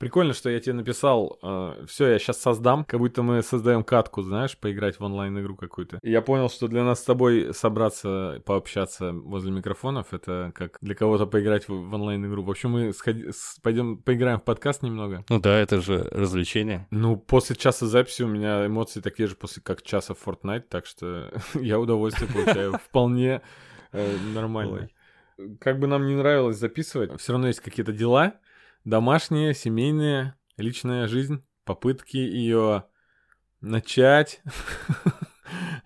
Прикольно, что я тебе написал, э, все, я сейчас создам, как будто мы создаем катку, знаешь, поиграть в онлайн-игру какую-то. И я понял, что для нас с тобой собраться, пообщаться возле микрофонов, это как для кого-то поиграть в, в онлайн-игру. В общем, мы сходи, с, пойдем поиграем в подкаст немного. Ну да, это же развлечение. Ну, после часа записи у меня эмоции такие же, после как часа Fortnite, так что я удовольствие получаю вполне э, нормально. Как бы нам не нравилось записывать, все равно есть какие-то дела, домашняя, семейная, личная жизнь, попытки ее начать.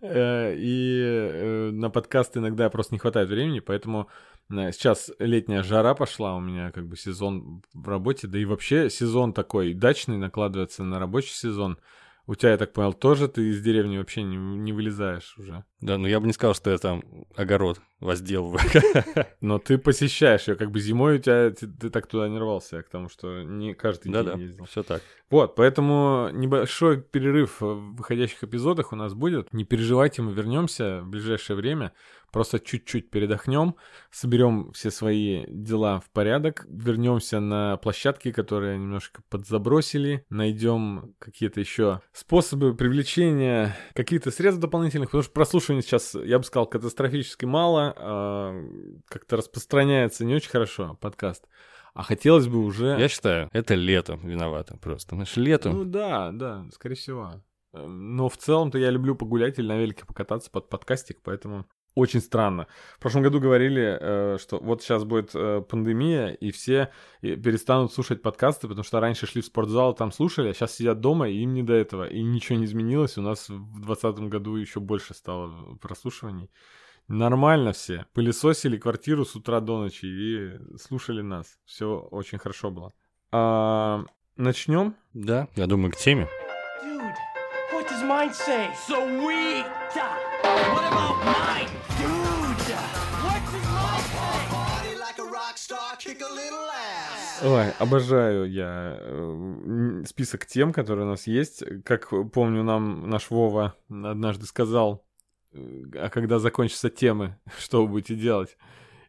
Э, и э, на подкаст иногда просто не хватает времени, поэтому э, сейчас летняя жара пошла, у меня как бы сезон в работе, да и вообще сезон такой дачный накладывается на рабочий сезон. У тебя, я так понял, тоже ты из деревни вообще не, не вылезаешь уже. Да, ну я бы не сказал, что я там огород возделываю. Но ты посещаешь ее, как бы зимой у тебя, ты, ты так туда не рвался, к тому, что не каждый да, день да, ездил. все так. Вот, поэтому небольшой перерыв в выходящих эпизодах у нас будет. Не переживайте, мы вернемся в ближайшее время. Просто чуть-чуть передохнем, соберем все свои дела в порядок, вернемся на площадки, которые немножко подзабросили, найдем какие-то еще способы привлечения каких-то средств дополнительных, потому что прослушивания сейчас, я бы сказал, катастрофически мало, а, как-то распространяется не очень хорошо подкаст. А хотелось бы уже... Я считаю, это лето виновато просто. Знаешь, лето... Ну да, да, скорее всего. Эм, Но в целом-то я люблю погулять или на велике покататься под подкастик, поэтому очень странно. В прошлом году говорили, э, что вот сейчас будет э, пандемия, и все перестанут слушать подкасты, потому что раньше шли в спортзал, там слушали, а сейчас сидят дома, и им не до этого. И ничего не изменилось. У нас в 2020 году еще больше стало прослушиваний. Нормально все. Пылесосили квартиру с утра до ночи и слушали нас. Все очень хорошо было. А, начнем? Да, я думаю, к теме. Dude, what does mine say? Sweet! What about mine? Dude! What does mine say? Party like a rock star, kick a little ass. Ой, обожаю я э, список тем, которые у нас есть. Как помню, нам наш Вова однажды сказал, а когда закончатся темы, что вы будете делать?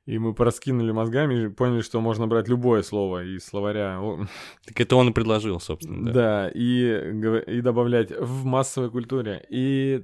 И мы пораскинули мозгами и поняли, что можно брать любое слово из словаря. Так это он и предложил, собственно. Да, да и, и добавлять в массовой культуре. И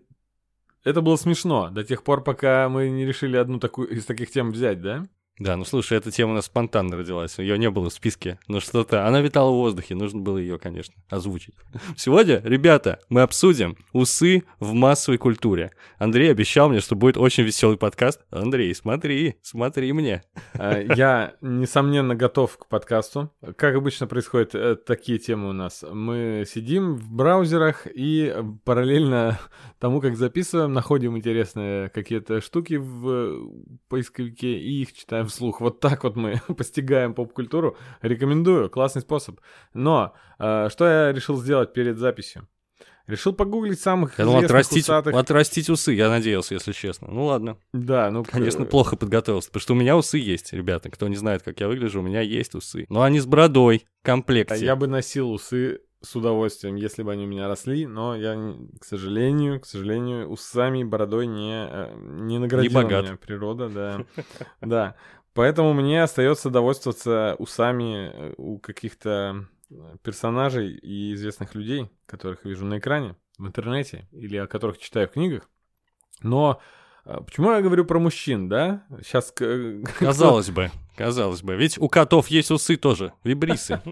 это было смешно до тех пор, пока мы не решили одну такую из таких тем взять, да? Да, ну слушай, эта тема у нас спонтанно родилась, ее не было в списке, но что-то, она витала в воздухе, нужно было ее, конечно, озвучить. Сегодня, ребята, мы обсудим усы в массовой культуре. Андрей обещал мне, что будет очень веселый подкаст. Андрей, смотри, смотри мне. А, я, несомненно, готов к подкасту. Как обычно происходят э, такие темы у нас. Мы сидим в браузерах и параллельно тому, как записываем, находим интересные какие-то штуки в поисковике и их читаем вслух. Вот так вот мы постигаем поп-культуру. Рекомендую, классный способ. Но э, что я решил сделать перед записью? Решил погуглить самых я думал, отрастить, усатых... отрастить усы, я надеялся, если честно. Ну ладно. Да, ну... Конечно, плохо подготовился, потому что у меня усы есть, ребята. Кто не знает, как я выгляжу, у меня есть усы. Но они с бородой, комплекте. А я бы носил усы с удовольствием, если бы они у меня росли, но я, к сожалению, к сожалению, усами и бородой не, э, не наградила не богат. меня природа, да. Да. Поэтому мне остается довольствоваться усами э, у каких-то э, персонажей и известных людей, которых вижу на экране, в интернете, или о которых читаю в книгах. Но почему я говорю про мужчин, да? Сейчас... Казалось бы, казалось бы. Ведь у котов есть усы тоже, вибрисы.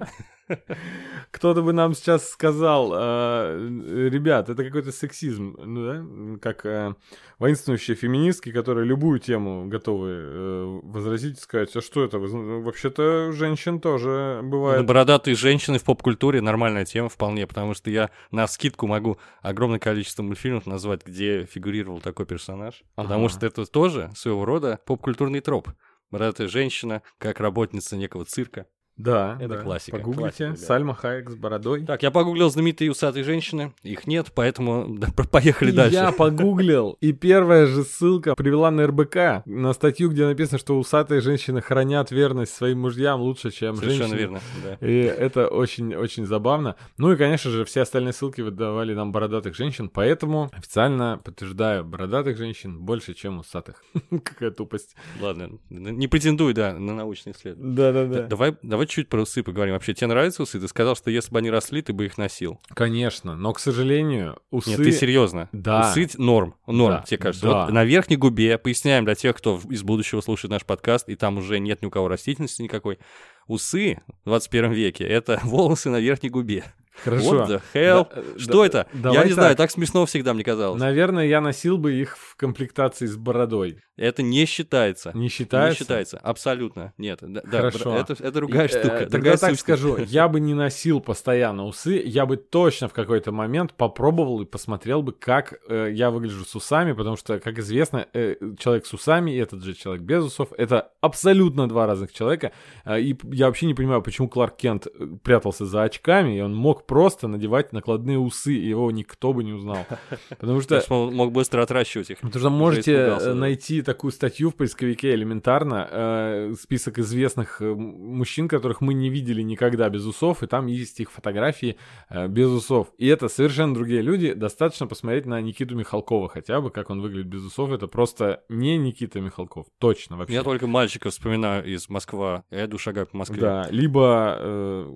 Кто-то бы нам сейчас сказал, э, ребят, это какой-то сексизм, ну, да? как э, воинствующие феминистки, которые любую тему готовы э, возразить и сказать, а что это? Вообще-то женщин тоже бывает. Ну, бородатые женщины в поп-культуре нормальная тема вполне, потому что я на скидку могу огромное количество мультфильмов назвать, где фигурировал такой персонаж, ага. потому что это тоже своего рода поп-культурный троп. Бородатая женщина, как работница некого цирка. Да, это да. классика. Погуглите. Классика, Сальма Хайек с бородой. Так, я погуглил знаменитые усатые женщины. Их нет, поэтому да, поехали и дальше. Я погуглил, и первая же ссылка привела на РБК, на статью, где написано, что усатые женщины хранят верность своим мужьям лучше, чем Совершенно женщины. верно, да. И это очень-очень забавно. Ну и, конечно же, все остальные ссылки выдавали нам бородатых женщин, поэтому официально подтверждаю, бородатых женщин больше, чем усатых. Какая тупость. Ладно, не претендуй, да, на научные исследования. Да-да-да. Давай, давай чуть про усы поговорим. Вообще, тебе нравятся усы? Ты сказал, что если бы они росли, ты бы их носил. Конечно, но, к сожалению, усы... Нет, ты серьезно. Да. Усы норм. Норм, Да, тебе кажется. да. Вот на верхней губе, поясняем для тех, кто из будущего слушает наш подкаст, и там уже нет ни у кого растительности никакой. Усы в 21 веке — это волосы на верхней губе. Хорошо. What the hell? Да, э, Что да, это? Я не знаю, так. так смешно всегда мне казалось. Наверное, я носил бы их в комплектации с бородой. Это не считается. Не считается? Не считается, абсолютно. Нет, да, Хорошо. это, это другая И, э, штука. Тогда другая я так скажу, я бы не носил постоянно усы, я бы точно в какой-то момент попробовал и посмотрел бы, как э, я выгляжу с усами, потому что, как известно, э, человек с усами и этот же человек без усов — это абсолютно два разных человека. Э, и я вообще не понимаю, почему Кларк Кент э, прятался за очками, и он мог просто надевать накладные усы, и его никто бы не узнал. Потому что он мог быстро отращивать их. Потому что можете э, найти такую статью в поисковике элементарно, э, список известных э, мужчин, которых мы не видели никогда без усов, и там есть их фотографии без усов. И это совершенно другие люди. Достаточно посмотреть на Никиту Михалкова хотя бы, как он выглядит без усов. Это просто не Никита Михалков. Точно вообще. Я только мальчика вспоминаю из Москва. Я иду шагаю по Москве. Да, либо э,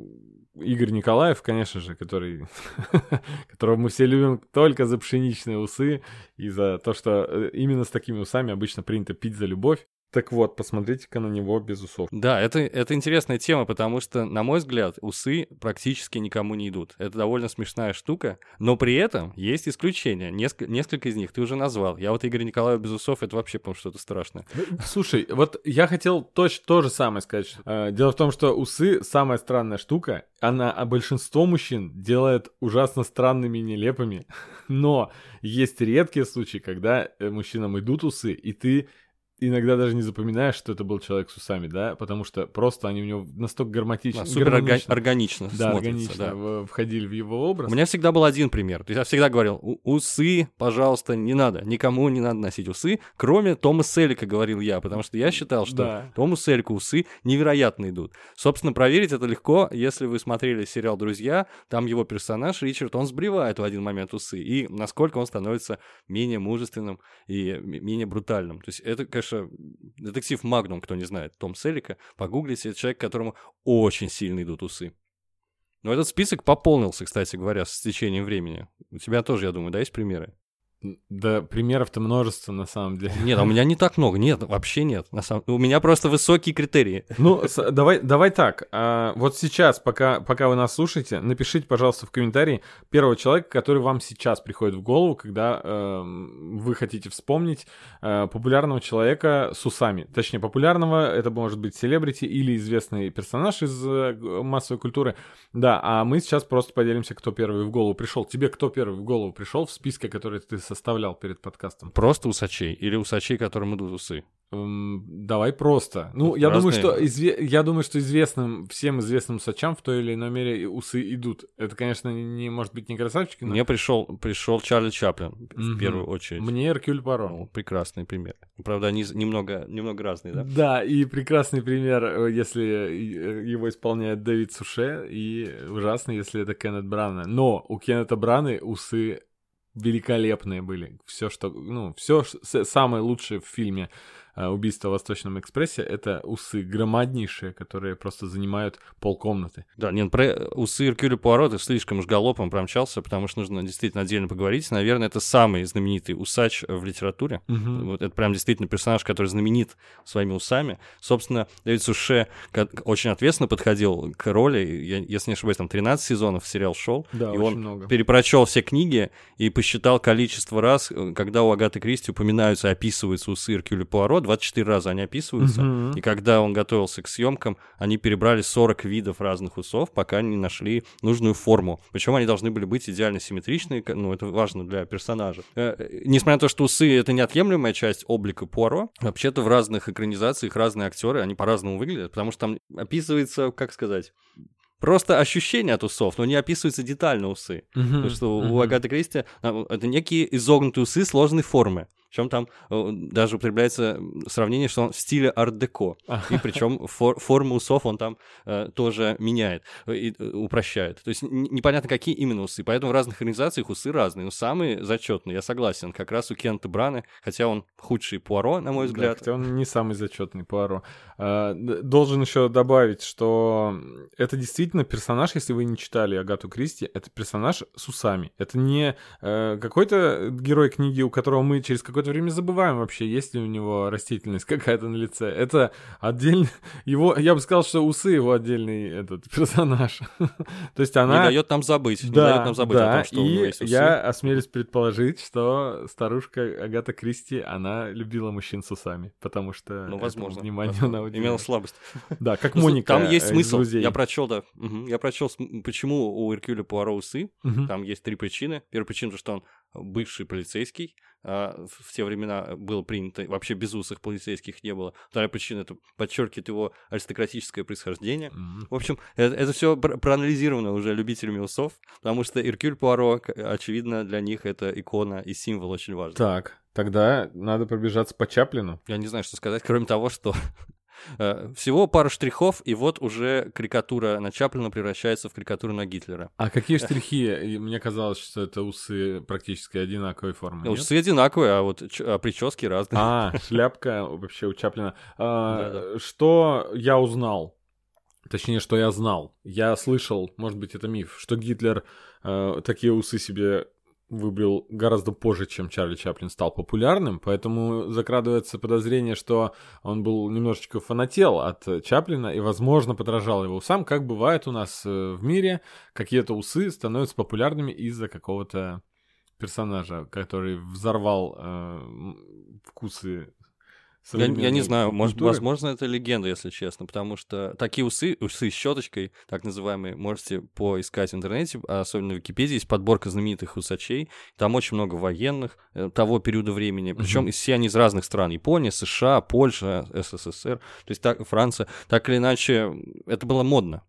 Игорь Николаев, конечно же, который, которого мы все любим только за пшеничные усы и за то, что э, именно с такими усами обычно принято пить за любовь. Так вот, посмотрите-ка на него без усов. Да, это, это интересная тема, потому что, на мой взгляд, усы практически никому не идут. Это довольно смешная штука, но при этом есть исключения. Неск- несколько из них ты уже назвал. Я вот Игорь Николаев без усов, это вообще, по-моему, что-то страшное. Слушай, вот я хотел точно то же самое сказать. Э, Дело в том, что усы самая странная штука. Она, а большинство мужчин делает ужасно странными и нелепыми. Но есть редкие случаи, когда э, мужчинам идут усы, и ты иногда даже не запоминаешь, что это был человек с усами, да, потому что просто они у него настолько гарматичны, Да, супер орга- гармонично, органично да, органично да. в- входили в его образ. У меня всегда был один пример. То есть я всегда говорил, «У- усы, пожалуйста, не надо. Никому не надо носить усы, кроме Тома Селика, говорил я, потому что я считал, что Да. Тому Сельку усы невероятно идут. Собственно, проверить это легко, если вы смотрели сериал «Друзья», там его персонаж Ричард, он сбривает в один момент усы, и насколько он становится менее мужественным и менее брутальным. То есть это, конечно, детектив Магнум, кто не знает, Том Селика, погуглите, это человек, которому очень сильно идут усы. Но этот список пополнился, кстати говоря, с течением времени. У тебя тоже, я думаю, да, есть примеры? Да, примеров-то множество на самом деле. Нет, а у меня не так много. Нет, вообще нет. На самом... У меня просто высокие критерии. Ну, с- давай, давай так. а, вот сейчас, пока, пока вы нас слушаете, напишите, пожалуйста, в комментарии первого человека, который вам сейчас приходит в голову, когда эм, вы хотите вспомнить э, популярного человека с усами. Точнее, популярного, это может быть селебрити или известный персонаж из э, массовой культуры. Да, а мы сейчас просто поделимся, кто первый в голову пришел. Тебе кто первый в голову пришел в списке, который ты составлял перед подкастом? Просто усачей или усачей, которым идут усы. Эм, Давай просто. Ну, я думаю, Разные. что изве- я думаю, что известным всем известным усачам в той или иной мере усы идут. Это, конечно, не может быть не красавчики, но Мне пришел, пришел Чарли Чаплин Мгм. в первую очередь. мне Эркюль Паро. Ну, прекрасный пример. Правда, они немного, немного разные, да? Да, и прекрасный пример, э, если э, его исполняет Дэвид Суше, и ужасный, если это Кеннет Брана. Но у Кеннета Браны усы великолепные были. Все, что, ну, все самое лучшее в фильме «Убийство в Восточном экспрессе» — это усы громаднейшие, которые просто занимают полкомнаты. Да, нет, про усы Иркюля Пуаро ты слишком уж галопом промчался, потому что нужно действительно отдельно поговорить. Наверное, это самый знаменитый усач в литературе. Вот это прям действительно персонаж, который знаменит своими усами. Собственно, Дэвид Суше очень ответственно подходил к роли. Я, если не ошибаюсь, там 13 сезонов сериал шел. Да, и он много. перепрочел все книги и посчитал количество раз, э, когда у Агаты Кристи упоминаются описываются усы Иркюля Пуаро. 24 раза они описываются. Мгм. И когда он готовился к съемкам, они перебрали 40 видов разных усов, пока не нашли нужную форму. Причем они должны были быть идеально симметричные, ну, это важно для персонажа. Э, э, Несмотря на то, что усы — это неотъемлемая часть облика Пуаро, вообще-то в разных экранизациях разные актеры, они по-разному выглядят, потому что там описывается, как сказать, просто ощущение от усов, но не описываются детально усы. Потому что у Мгм. Агаты Кристи это некие изогнутые усы сложной формы. Причем там э, даже употребляется сравнение, что он в стиле арт-деко. И причем фор, форму усов он там э, тоже меняет э, и э, упрощает. То есть непонятно, какие именно усы. Поэтому в разных организациях усы разные. Но самые зачетные, я согласен, как раз у Кента Брана, хотя он худший Пуаро, на мой Да, взгляд. хотя он не самый зачетный Пуаро. А, Должен еще добавить, что это действительно персонаж, если вы не читали Агату Кристи, это персонаж с усами. Это не какой-то герой книги, у которого мы через какое-то время забываем вообще, есть ли у него растительность какая-то на лице. Это отдельный... Его, я бы сказал, что усы его отдельный этот персонаж. То есть она... Не дает нам забыть. не Да, дает нам забыть да, о том, что у него и есть усы. я осмелюсь предположить, что старушка Агата Кристи, она любила мужчин с усами, потому что Ну, возможно. внимание возможно. она уделяла. Имела слабость. Да, как Моника Там есть смысл. Я прочел, да. Я прочел, почему у Иркюля Пуаро усы. Там есть три причины. Первая причина, то, что он бывший полицейский. а в те времена было принято, вообще безусых полицейских не было. Вторая причина, это подчеркивает его аристократическое происхождение. Мгм. В общем, это, это все проанализировано уже любителями усов, потому что Иркюль Пуаро, к- очевидно, для них это икона и символ очень важный. Так, тогда надо пробежаться по Чаплину. Я не знаю, что сказать, кроме того, что э, всего пару штрихов, и вот уже карикатура на Чаплина превращается в карикатуру на Гитлера. А какие штрихи? Мне казалось, что это усы практически одинаковой формы. Усы одинаковые, а вот а прически разные. А, шляпка вообще у Чаплина. А. Что я узнал? Точнее, что я знал. Я слышал, может быть, это миф, что Гитлер э, такие усы себе выбрал гораздо позже, чем Чарли Чаплин стал популярным, поэтому закрадывается подозрение, что он был немножечко фанател от Чаплина и, возможно, подражал его. Усам, как бывает у нас э, в мире, какие-то усы становятся популярными из-за какого-то персонажа, который взорвал э, вкусы Я, я не знаю, может, культуры. возможно, это легенда, если честно, потому что такие усы, усы с щеточкой, так называемые, можете поискать в интернете, а особенно в Википедии, есть подборка знаменитых усачей, там очень много военных э, того периода времени, причем все они из разных стран, Япония, США, Польша, СССР, то есть так, Франция, так или иначе, это было модно.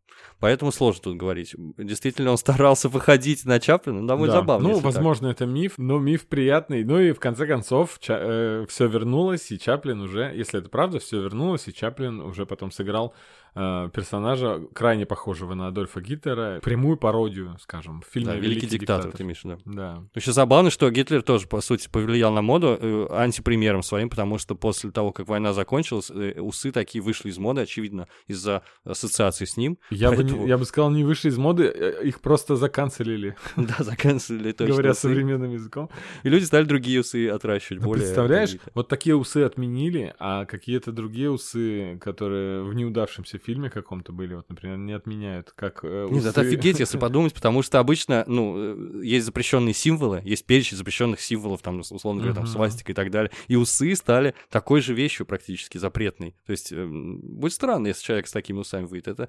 Поэтому сложно тут говорить. Действительно, он старался выходить на Чаплина, довольно Да. забавно. Ну, если так. возможно, это миф, но миф приятный. Ну и в конце концов все вернулось, и Чаплин уже, если это правда, все вернулось, и Чаплин уже потом сыграл э, персонажа, крайне похожего на Адольфа Гитлера, прямую пародию, скажем, в фильме Да, великий, диктатор, ты имеешь виду. Да. Еще забавно, что Гитлер тоже, по сути, повлиял на моду э, антипримером своим, потому что после того, как война закончилась, э, усы такие вышли из моды, очевидно, из-за ассоциации с ним. Я, бы, Поэтому- не- я бы сказал, не вышли из моды, э, их просто заканцелили, Да, заканцелили точно говоря усы. современным языком. И люди стали другие усы отращивать, Ну, более... представляешь, вот такие усы отменили, а какие-то другие усы, которые в неудавшемся фильме каком-то были, вот, например, не отменяют, как э, Нет, это усы- офигеть, если подумать, потому что обычно, ну, э, есть запрещенные символы, есть перечень запрещенных символов, там, условно говоря, там, свастика и так далее. И усы стали такой же вещью практически запретной. То есть, эм, будет странно, если человек с такими усами выйдет. Это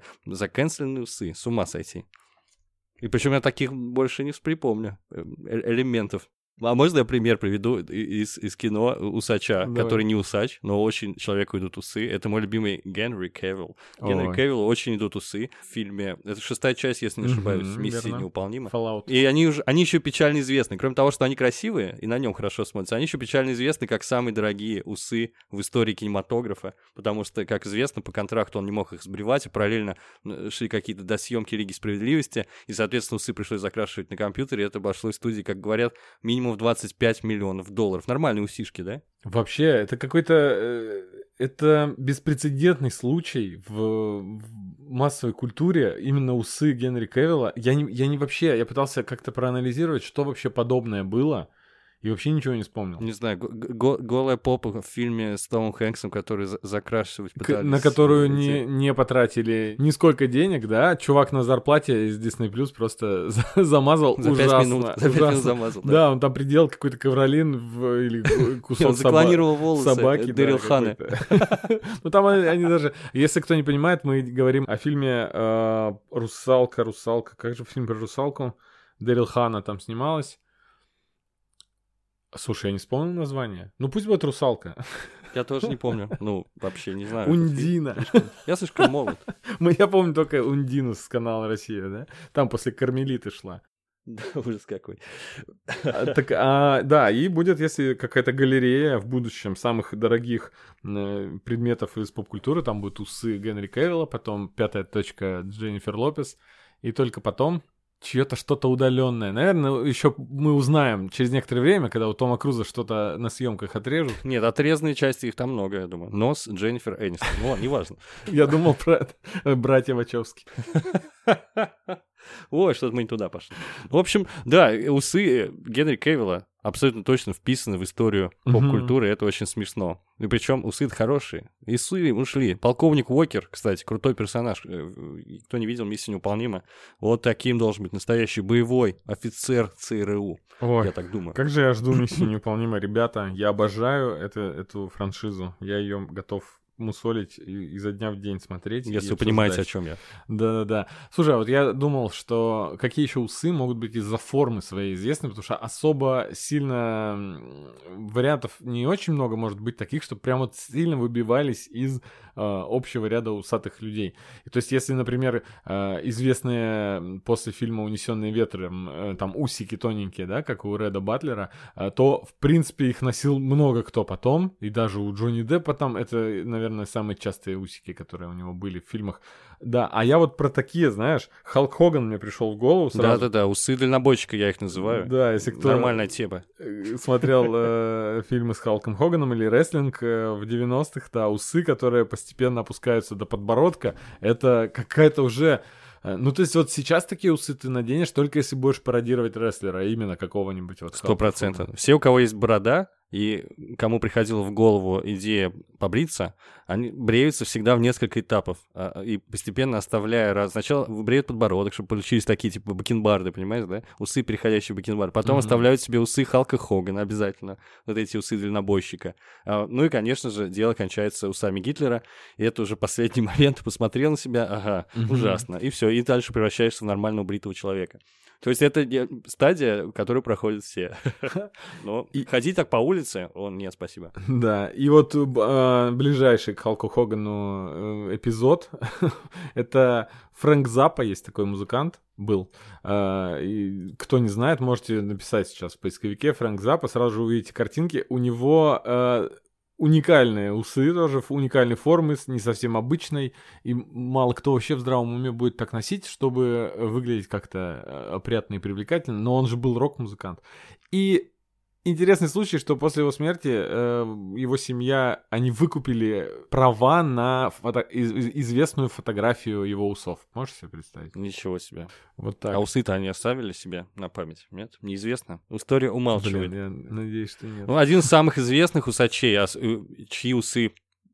заканцеленные усы, с ума сойти. И причем я таких больше не припомню э, э- элементов. А можно я пример приведу из, из кино усача, Давай. который не усач, но очень человеку идут усы. Это мой любимый Генри Кевилл. Генри Ой. Кевиллу очень идут усы в фильме. Это шестая часть, если не ошибаюсь, Мгм, «Миссия верно. невыполнима». Fallout. И они уже, они еще печально известны. Кроме того, что они красивые и на нем хорошо смотрятся, они еще печально известны как самые дорогие усы в истории кинематографа, потому что, как известно, по контракту он не мог их сбривать, и параллельно э, шли какие-то досъемки Лиги Справедливости, и, соответственно, усы пришлось закрашивать на компьютере, это обошлось студии, как говорят, минимум в 25 миллионов долларов. Нормальные усишки, да? Вообще, это какой-то... э, Это беспрецедентный случай в, в массовой культуре, именно усы Генри Кевилла. Я не, я не вообще, я пытался как-то проанализировать, что вообще подобное было, и вообще ничего не вспомнил. Не знаю, го- го- голая попа в фильме с Томом Хэнксом, который за- закрашивать К- пытались. на которую не, не потратили нисколько денег, да? Чувак на зарплате из Disney Plus просто за- замазал За ужасно. минут, за пять минут ужасно. замазал, да. Да, он там приделал какой-то ковролин в- или ку- кусок Он соба- заклонировал волосы собаки. Дэрил да, какой-то. Ну там они они даже... Если кто не понимает, мы говорим о фильме э, «Русалка», «Русалка». Как же фильм про русалку? Дэрил Хана там снималась. Слушай, я не вспомнил название. Ну пусть будет «Русалка». Я тоже не помню. Ну, вообще не знаю. Ундина. Я слишком молод. Я помню только Ундину с канала «Россия», да? Там после «Кармелиты» шла. Да, ужас какой. А, Так, а, да, и будет, если какая-то галерея в будущем самых дорогих э, предметов из поп-культуры, там будут усы Генри Кевилла, потом пятая точка Дженнифер Лопес, и только потом чье-то что-то удаленное. Наверное, еще мы узнаем через некоторое время, когда у Тома Круза что-то на съемках отрежут. Нет, отрезанные части их там много, я думаю. Нос Дженнифер Энистон. Ну ладно, неважно. Я думал про это. братья Вачовски. Ой, что-то мы не туда пошли. В общем, да, усы э, Генри Кевилла абсолютно точно вписаны в историю поп-культуры, и это очень смешно. И причем усы хорошие. И усы ушли. Полковник Уокер, кстати, крутой персонаж. Э, Кто не видел, миссия неуполнима. Вот таким должен быть настоящий боевой офицер ЦРУ. Ой, Я так думаю. как же я жду миссию неуполнима, ребята. Я обожаю это, эту франшизу. Я ее готов мусолить изо дня в день смотреть. Если вы понимаете, о чем я. Да-да-да. Слушай, а вот я думал, что какие еще усы могут быть из-за формы своей известны, потому что особо сильно вариантов не очень много может быть таких, что прям вот сильно выбивались из э, общего ряда усатых людей. И то есть, если, например, э, известные после фильма «Унесенные ветром» э, там усики тоненькие, да, как у Реда Батлера, э, то, в принципе, их носил много кто потом, и даже у Джонни Деппа там это, наверное, самые частые усики, которые у него были в фильмах. Да, а я вот про такие, знаешь, Халк Хоган мне пришел в голову сразу. Да-да-да, усы дальнобойщика я их называю. Да, если кто Нормальная тема. э, смотрел э, фильмы с Халком Хоганом или рестлинг э, в 90-х, да, усы, которые постепенно опускаются до подбородка, это какая-то уже... э, Ну, то есть вот сейчас такие усы ты наденешь только если будешь пародировать рестлера, именно какого-нибудь вот. Сто процентов. Все, у кого есть борода, и кому приходила в голову идея побриться, они бреются всегда в несколько этапов. а, И постепенно оставляя раз... Сначала бреют подбородок, чтобы получились такие, типа, бакенбарды, понимаешь, да? Усы, переходящие в бакенбарды. Потом Мгм. оставляют себе усы Халка Хогана обязательно. Вот эти усы дальнобойщика. А, Ну и, конечно же, дело кончается усами Гитлера. И это уже последний момент. Посмотрел на себя, ага, Мгм. ужасно. И все. И дальше превращаешься в нормального бритого человека. То есть это не- стадия, которую проходят все. Но И- ходить так по улице, он нет, спасибо. Да, и вот э, ближайший к Халку Хогану э, эпизод, это Фрэнк Запа, есть такой музыкант, был. Э, и кто не знает, можете написать сейчас в поисковике Фрэнк Запа, сразу же увидите картинки. У него э, уникальные усы тоже, уникальной формы, не совсем обычной, и мало кто вообще в здравом уме будет так носить, чтобы выглядеть как-то э, опрятно и привлекательно, но он же был рок-музыкант. И Интересный случай, что после его смерти э, его семья, они выкупили права на фото- из- из- известную фотографию его усов. Можешь себе представить? Ничего себе. Вот так. А усы-то они оставили себе на память? Нет? Неизвестно. История умалчивает. Блин, я надеюсь, что нет. Ну, один из самых известных усачей, ос- э, чьи усы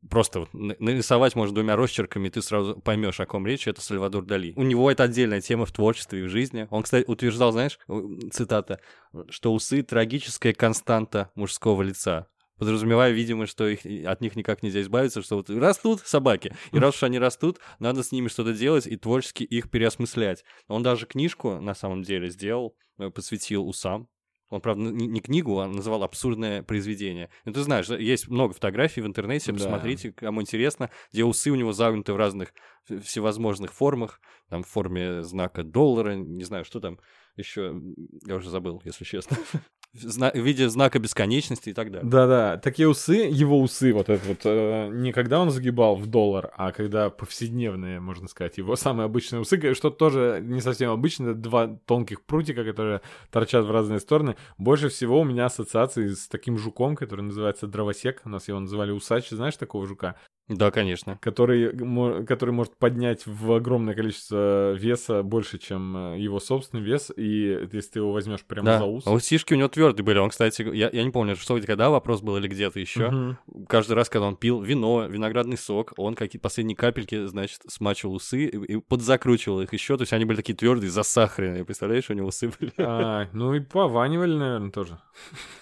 просто вот на- нарисовать можно двумя росчерками, ты сразу поймешь, о ком речь, это Сальвадор Дали. У него это отдельная тема в творчестве и в жизни. Он, кстати, утверждал, знаешь, цитата, что усы — трагическая константа мужского лица. Подразумевая, видимо, что их, от них никак нельзя избавиться, что вот растут собаки, и раз уж они растут, надо с ними что-то делать и творчески их переосмыслять. Он даже книжку, на самом деле, сделал, э, посвятил усам. Он, правда, не, книгу, а называл абсурдное произведение. Ну, ты знаешь, есть много фотографий в интернете, Да. посмотрите, кому интересно, где усы у него загнуты в разных всевозможных формах, там в форме знака доллара, не знаю, что там еще, я уже забыл, если честно. В виде знака бесконечности и так далее. Да-да, такие усы, его усы, вот это вот, э, не когда он загибал в доллар, а когда повседневные, можно сказать, его самые обычные усы, что тоже не совсем обычно, это два тонких прутика, которые торчат в разные стороны. Больше всего у меня ассоциации с таким жуком, который называется дровосек, у нас его называли усач, знаешь такого жука? Да, конечно. который, который может поднять в огромное количество веса больше, чем э, его собственный вес, и если ты его возьмешь прямо Да, за ус. а усишки у него твердые были. Он, кстати, я, я не помню, что когда вопрос был или где-то еще. Мгм. Каждый раз, когда он пил вино, виноградный сок, он какие-то последние капельки, значит, смачивал усы и, и подзакручивал их еще. То есть они были такие твердые, засахаренные. Представляешь, у него усы были? А, ну и пованивали, наверное, тоже.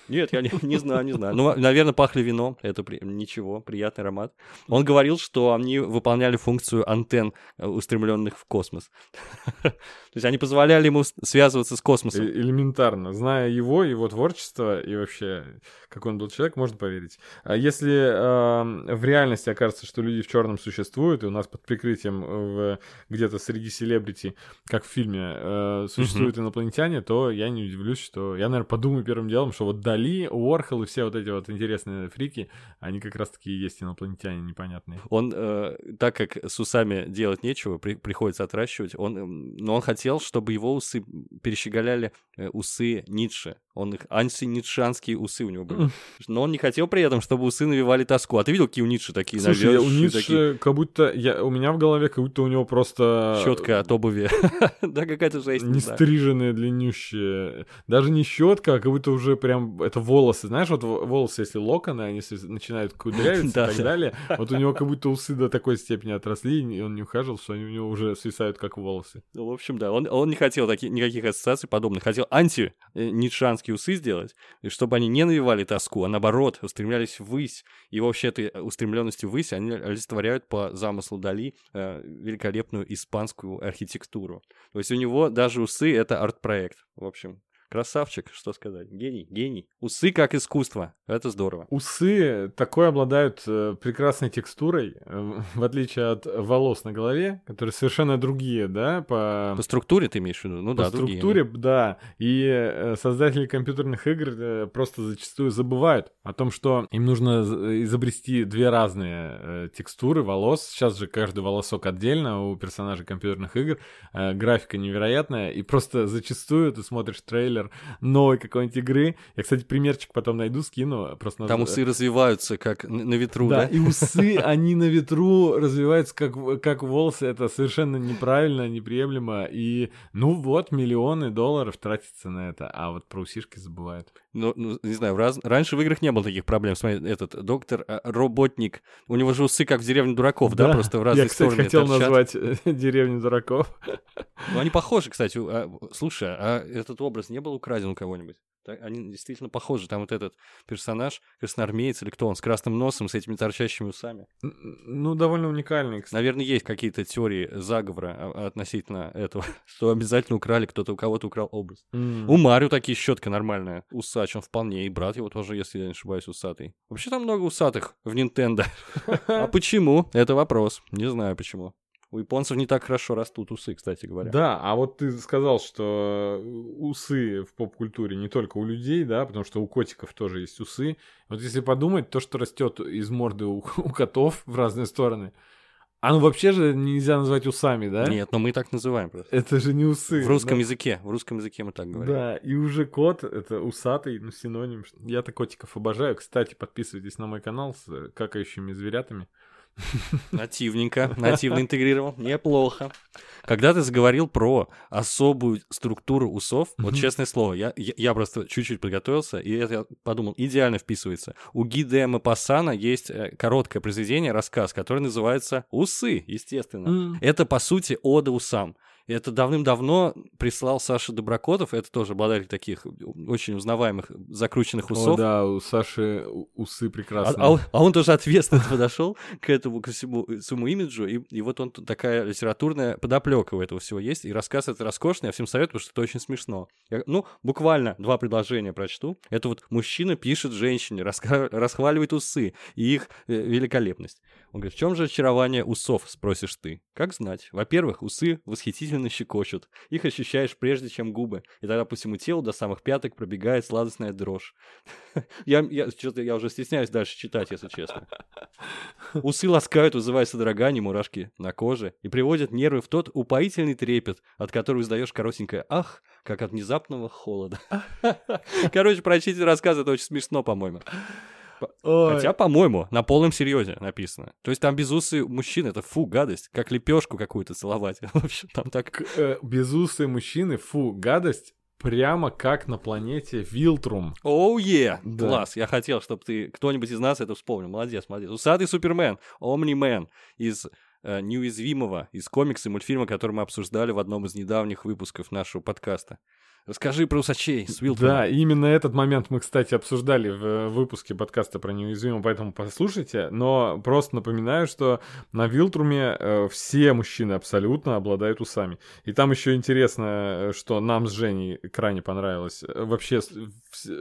Нет, я не, не знаю, не знаю. Ну, наверное, пахли вином. Это при- ничего, приятный аромат. Он говорил, что они выполняли функцию антенн, э, устремленных в космос. То есть они позволяли ему связываться с космосом. Э- Элементарно. Зная его, его творчество и вообще, как он был человек, можно поверить. А если э, в реальности окажется, что люди в черном существуют, и у нас под прикрытием э, в- где-то среди селебрити, как в фильме, э, существуют инопланетяне, то я не удивлюсь, что... Я, наверное, подумаю первым делом, что вот Дали, Уорхол и все вот эти вот интересные фрики, они как раз-таки и есть инопланетяне непонятные. Он, э, так как с усами делать нечего, при- приходится отращивать, он, но он хотел, чтобы его усы перещеголяли э, усы Ницше. Он их антиницшанские усы у него были. Но он не хотел при этом, чтобы усы навевали тоску. А ты видел, какие у Ницше такие Слушай, я- у Ницше такие как будто... Я, у меня в голове как будто у него просто... щетка от обуви. Да, какая-то жесть. Не не знаю. стриженные, длиннющие. Даже не щетка, а как будто уже прям это волосы. Знаешь, вот во- волосы, если локоны, они начинают кудрявиться Да, и так да. далее. Вот у него как будто усы до такой степени отросли, и он не ухаживал, что они у него уже свисают как волосы. Ну, в общем, да, он, он не хотел таки- никаких ассоциаций подобных. Хотел анти-ницшанские усы сделать, чтобы они не навевали тоску, а наоборот, устремлялись ввысь. И вообще этой устремленностью ввысь они олицетворяют по замыслу Дали э, великолепную испанскую архитектуру. То есть у него даже усы — это арт-проект. В общем, красавчик, что сказать. Гений, гений. Усы как искусство. Это здорово. Усы такой обладают э, прекрасной текстурой, э, в отличие от волос на голове, которые совершенно другие, да, по... По структуре ты имеешь в виду? Ну по да, другие. структуре, да. И э, создатели компьютерных игр просто зачастую забывают о том, что им нужно изобрести две разные текстуры волос. Сейчас же каждый волосок отдельно у персонажей компьютерных игр. Графика невероятная. И просто зачастую ты смотришь трейлер новой какой-нибудь игры. Я, кстати, примерчик потом найду, скину. Просто Там усы развиваются как на ветру, да, да? и усы, они на ветру развиваются как, как волосы. Это совершенно неправильно, неприемлемо. И, ну вот, миллионы долларов тратятся на это. А вот про усишки забывают. Ну, ну, не знаю, раз- раньше в играх не было таких проблем. Смотри, этот доктор а, Роботник, у него же усы как в деревне дураков, да, просто в разные Я, кстати, стороны хотел торчат. назвать э, деревню дураков. Ну, они похожи, кстати. а, слушай, а этот образ не был украден у кого-нибудь? Так, они действительно похожи. Там вот этот персонаж, красноармеец или кто он, с красным носом, с этими торчащими усами. Ну, довольно уникальный, кстати. Наверное, есть какие-то теории заговора а- относительно этого, что обязательно украли, кто-то у кого-то украл образ. М. У Марио такие щетка нормальная. Усач, он вполне. И брат его тоже, если я не ошибаюсь, усатый. Вообще там много усатых в Nintendo. А почему? Это вопрос. Не знаю почему. У японцев не так хорошо растут усы, кстати говоря. Да, а вот ты сказал, что усы в поп-культуре не только у людей, да, потому что у котиков тоже есть усы. Вот если подумать, то, что растет из морды у, у котов в разные стороны, оно вообще же нельзя назвать усами, да? Нет, но мы так называем просто. Это же не усы. В русском да. языке. В русском языке мы так говорим. Да, и уже кот это усатый, ну, синоним. Я-то котиков обожаю. Кстати, подписывайтесь на мой канал с э, какающими зверятами. Нативненько, нативно интегрировал, неплохо. Когда ты заговорил про особую структуру усов, вот честное слово, я, я, я просто чуть-чуть подготовился, и это я подумал, идеально вписывается. У Гиде Мапасана есть э, короткое произведение, рассказ, который называется «Усы», естественно. Это, по сути, ода усам. Это давным-давно прислал Саша Доброкотов, это тоже обладатель таких очень узнаваемых закрученных усов. О, да, у Саши усы А, прекрасные. а он, а он тоже ответственно подошел к эту ко всему своему имиджу, и, и вот он такая литературная подоплека у этого всего есть, и рассказ это роскошный, я всем советую, потому что это очень смешно. Я- ну, буквально два предложения прочту. Это вот мужчина пишет женщине, расхваливает усы и их э, великолепность. Он говорит, в чем же очарование усов, спросишь ты? Как знать? Во-первых, усы восхитительно щекочут. Их ощущаешь прежде, чем губы. И тогда по всему телу до самых пяток пробегает сладостная дрожь. Я, я, что-то я уже стесняюсь дальше читать, если честно. Усы ласкают, вызывая содрогание, мурашки на коже, и приводят нервы в тот упоительный трепет, от которого издаешь коротенькое «ах», как от внезапного холода. Короче, прочтите рассказ, это очень смешно, по-моему. Ой. Хотя, по-моему, на полном серьезе написано. То есть там безусый мужчина, это фу, гадость, как лепешку какую-то целовать. В общем, там так... Э, безусые мужчины, фу, гадость, прямо как на планете Вилтрум. Оу, е! Да. Класс, я хотел, чтобы ты, кто-нибудь из нас это вспомнил. Молодец, молодец. Усатый Супермен, Омни-мен из э, неуязвимого из комикса и мультфильма, который мы обсуждали в одном из недавних выпусков нашего подкаста. Расскажи про усачей с Уилтоном. Да, именно этот момент мы, кстати, обсуждали в э, выпуске подкаста про неуязвимого, поэтому послушайте. Но просто напоминаю, что на Вилтруме э, все мужчины абсолютно обладают усами. И там еще интересно, э, что нам с Женей крайне понравилось. Вообще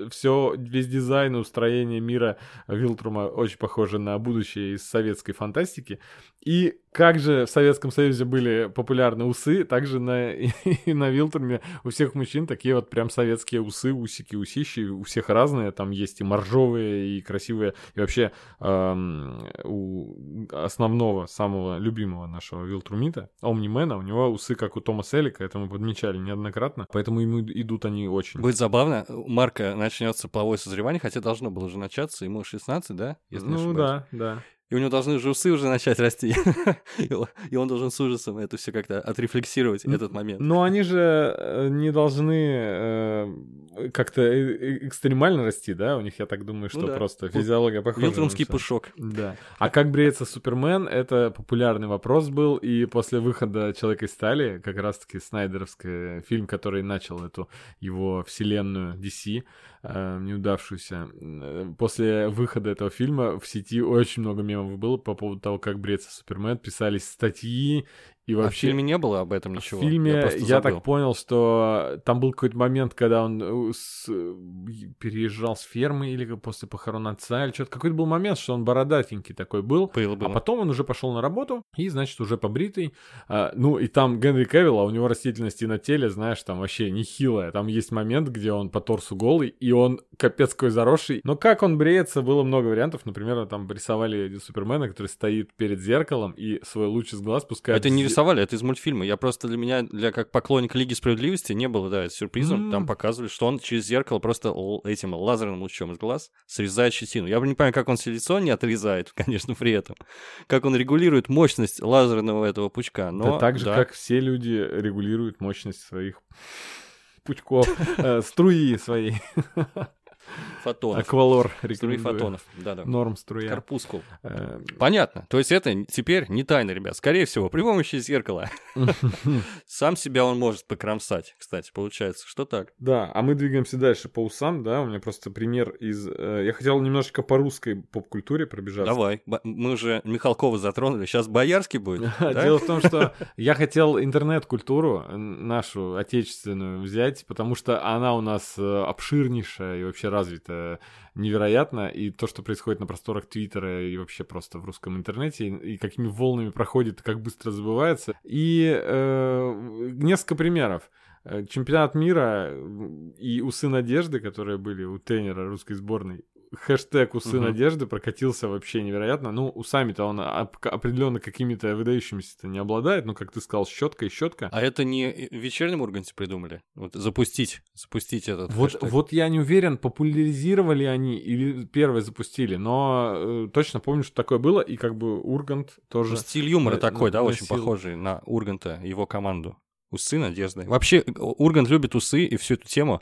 все, весь дизайн и устроение мира Вилтрума очень похоже на будущее из советской фантастики. И как же в Советском Союзе были популярны усы, также на, и на Вилтруме у всех мужчин такие вот прям советские усы, усики, усищи, у всех разные, там есть и моржовые, и красивые, и вообще эм, у основного, самого любимого нашего Вилтрумита, Омнимена, у него усы, как у Тома Селика, это мы подмечали неоднократно, поэтому ему идут они очень. Будет забавно, у Марка начнется половое созревание, хотя должно было уже начаться, ему 16, да? Если ну да, да. И у него должны же усы уже начать расти. И он- должен с ужасом это все как-то отрефлексировать, этот момент. Но они же э, не должны э, как-то э- экстремально расти, да? У них, я так думаю, что Ну да. просто физиология похожа. всё. пушок. Да. А как бреется Супермен, это популярный вопрос был, и после выхода Человека из стали, как раз-таки Снайдеровский фильм, который начал эту его вселенную DC, э, неудавшуюся, после выхода этого фильма в сети очень много мемов было по поводу того, как бреется Супермен, писались статьи, и А в вообще... фильме не было об этом ничего. В фильме я, забыл. так понял, что там был какой-то момент, когда он э, с- э, переезжал с фермы или после похорон отца, или что-то. Какой-то был момент, что он бородатенький такой был. Было, А было. потом он уже пошел на работу, и, значит, уже побритый. А, ну, и там Генри Кевилл, а у него растительность и на теле, знаешь, там вообще нехилая. Там есть момент, где он по торсу голый, и он капец какой заросший. Но как он бреется, было много вариантов. Например, там рисовали Супермена, который стоит перед зеркалом и свой луч из глаз пускает... Это не рисовали, это из мультфильма. Я просто для меня, для как поклонника Лиги Справедливости, не было, да, сюрпризом. М. Там показывали, что он через зеркало просто этим лазерным лучом из глаз срезает щетину. Я бы не понимаю, как он лицо не отрезает, конечно, при этом. Как он регулирует мощность лазерного этого пучка. Но, да так же, да. как все люди регулируют мощность своих пучков, э, струи своей. фотонов. Аквалор Струи фотонов. Да-да. Норм струя. Корпускул. Э, Понятно. То есть это теперь не тайна, ребят. Скорее всего, при помощи зеркала. Сам себя он может покромсать, кстати, получается, что так. Да, а мы двигаемся дальше по усам, да, у меня просто пример из... э, Я хотел немножечко по русской поп-культуре пробежаться. Давай. Мы уже Михалкова затронули. Сейчас Боярский будет. Дело в том, что я хотел интернет-культуру э, нашу отечественную взять, потому что она у нас обширнейшая и вообще развитая невероятно, и то, что происходит на просторах Твиттера и вообще просто в русском интернете, и, какими волнами проходит, как быстро забывается. И э, несколько примеров. Э, Чемпионат мира и усы надежды, которые были у тренера русской сборной, хэштег усы Мгм. надежды прокатился вообще невероятно. Ну, усами-то он оп- определенно какими-то выдающимися не обладает, ну, как ты сказал, щетка и щетка. А это не в вечернем Урганте придумали? Вот запустить, запустить этот Вот, хэштег. вот я не уверен, популяризировали они или первые запустили, но э, точно помню, что такое было, и как бы Ургант тоже... Ну, стиль юмора на- такой, да, очень носил. похожий на Урганта, его команду. Усы надежды. Вообще, Ургант любит усы и всю эту тему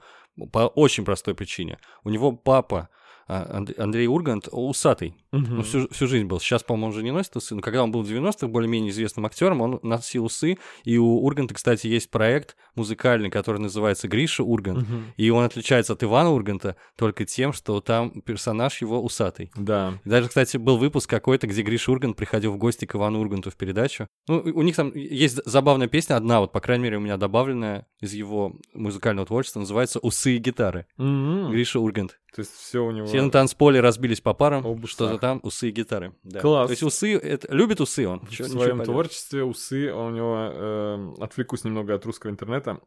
по очень простой причине. У него папа Андрей Ургант усатый. Мгм. Ну, всю, всю жизнь был. Сейчас, по-моему, уже не носит усы, но когда он был в 90-х более-менее известным актером, он носил усы. И у Урганта, кстати, есть проект музыкальный, который называется «Гриша Ургант». Мгм. И он отличается от Ивана Урганта только тем, что там персонаж его усатый. Да. И Даже, кстати, был выпуск какой-то, где Гриша Ургант приходил в гости к Ивану Урганту в передачу. Ну, у них там есть забавная песня, одна вот, по крайней мере, у меня добавленная из его музыкального творчества, называется «Усы и гитары». Мгм. Гриша Ургант. То есть все у него... Все на танцполе разбились по парам, Об там, усы и гитары. Да. Класс. То есть усы, это, любит усы он. в Чё- своем творчестве усы у него э, отвлекусь немного от русского интернета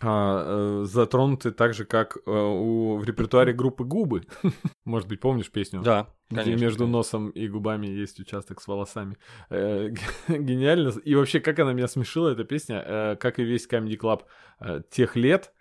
а, э, затронуты так же, как э, у, в репертуаре группы Губы. Может быть, помнишь песню? Да, Где конечно. между носом и губами есть участок с волосами. Э, Гениально. И вообще, как она меня смешила, эта песня, э, как и весь Comedy Club э, тех лет,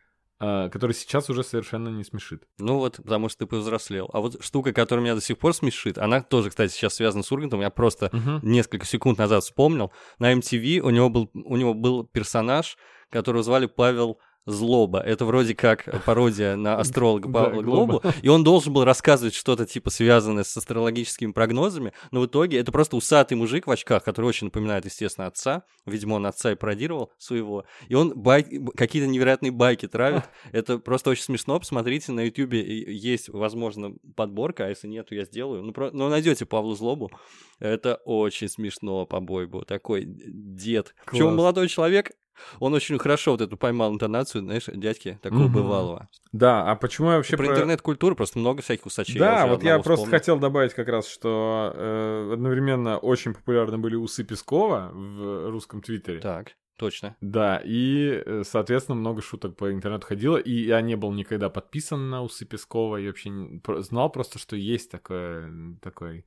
который сейчас уже совершенно не смешит. Ну вот, потому что ты повзрослел. А вот штука, которая меня до сих пор смешит, она тоже, кстати, сейчас связана с Ургантом. Я просто несколько секунд назад вспомнил. На MTV у него был, у него был персонаж, которого звали Павел Злоба. Это вроде как пародия на астролога Павла Глоба. Глобу. И он должен был рассказывать что-то типа связанное с астрологическими прогнозами, но в итоге это просто усатый мужик в очках, который очень напоминает, естественно, отца. Видимо, он отца и пародировал своего. И он бай- какие-то невероятные байки травит. Это просто очень смешно. Посмотрите, на Ютубе есть, возможно, подборка, а если нет, то я сделаю. Ну, про... ну найдете Павлу Злобу. Это очень смешно, побой был. Такой дед. Причем Класс. молодой человек, он очень хорошо вот эту поймал интонацию, знаешь, дядьки такого Мгм. бывалого. Да, а почему я вообще про интернет-культуру просто много всяких усачей. Да, уже вот я просто вспомнил. хотел добавить как раз, что э, одновременно очень популярны были усы Пескова в русском твиттере. Так, точно. Да, и, э, соответственно, много шуток по интернету ходило, и я не был никогда подписан на усы Пескова, я вообще не- про- знал просто, что есть такое, такой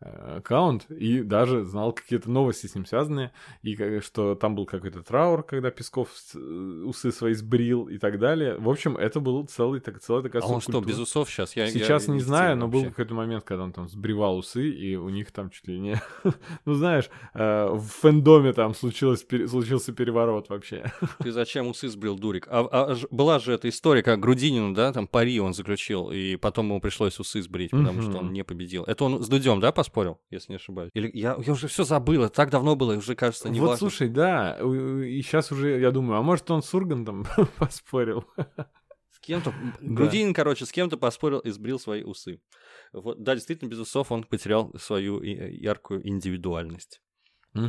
аккаунт, и даже знал какие-то новости с ним связанные, и что там был какой-то траур, когда Песков э, усы свои сбрил и так далее. В общем, это был целый, так, целая такая А он что, без усов сейчас? Я, Сейчас я не знаю, но был вообще. какой-то момент, когда он там сбривал усы, и у них там чуть ли не... ну, знаешь, э, в фэндоме там случилось, случился переворот вообще. Ты зачем усы сбрил, дурик? А, а была же эта история, как Грудинину, да, там пари он заключил, и потом ему пришлось усы сбрить, потому что он не победил. Это он с Дудем, да, поспорил, если не ошибаюсь? Или я, я уже все забыл, это так давно было, уже кажется, не вот важно. слушай, да, и сейчас уже я думаю, а может он с Ургантом поспорил? С кем-то... Грудинин, короче, с кем-то поспорил и сбрил свои усы. Вот, да, действительно, без усов он потерял свою и- яркую индивидуальность.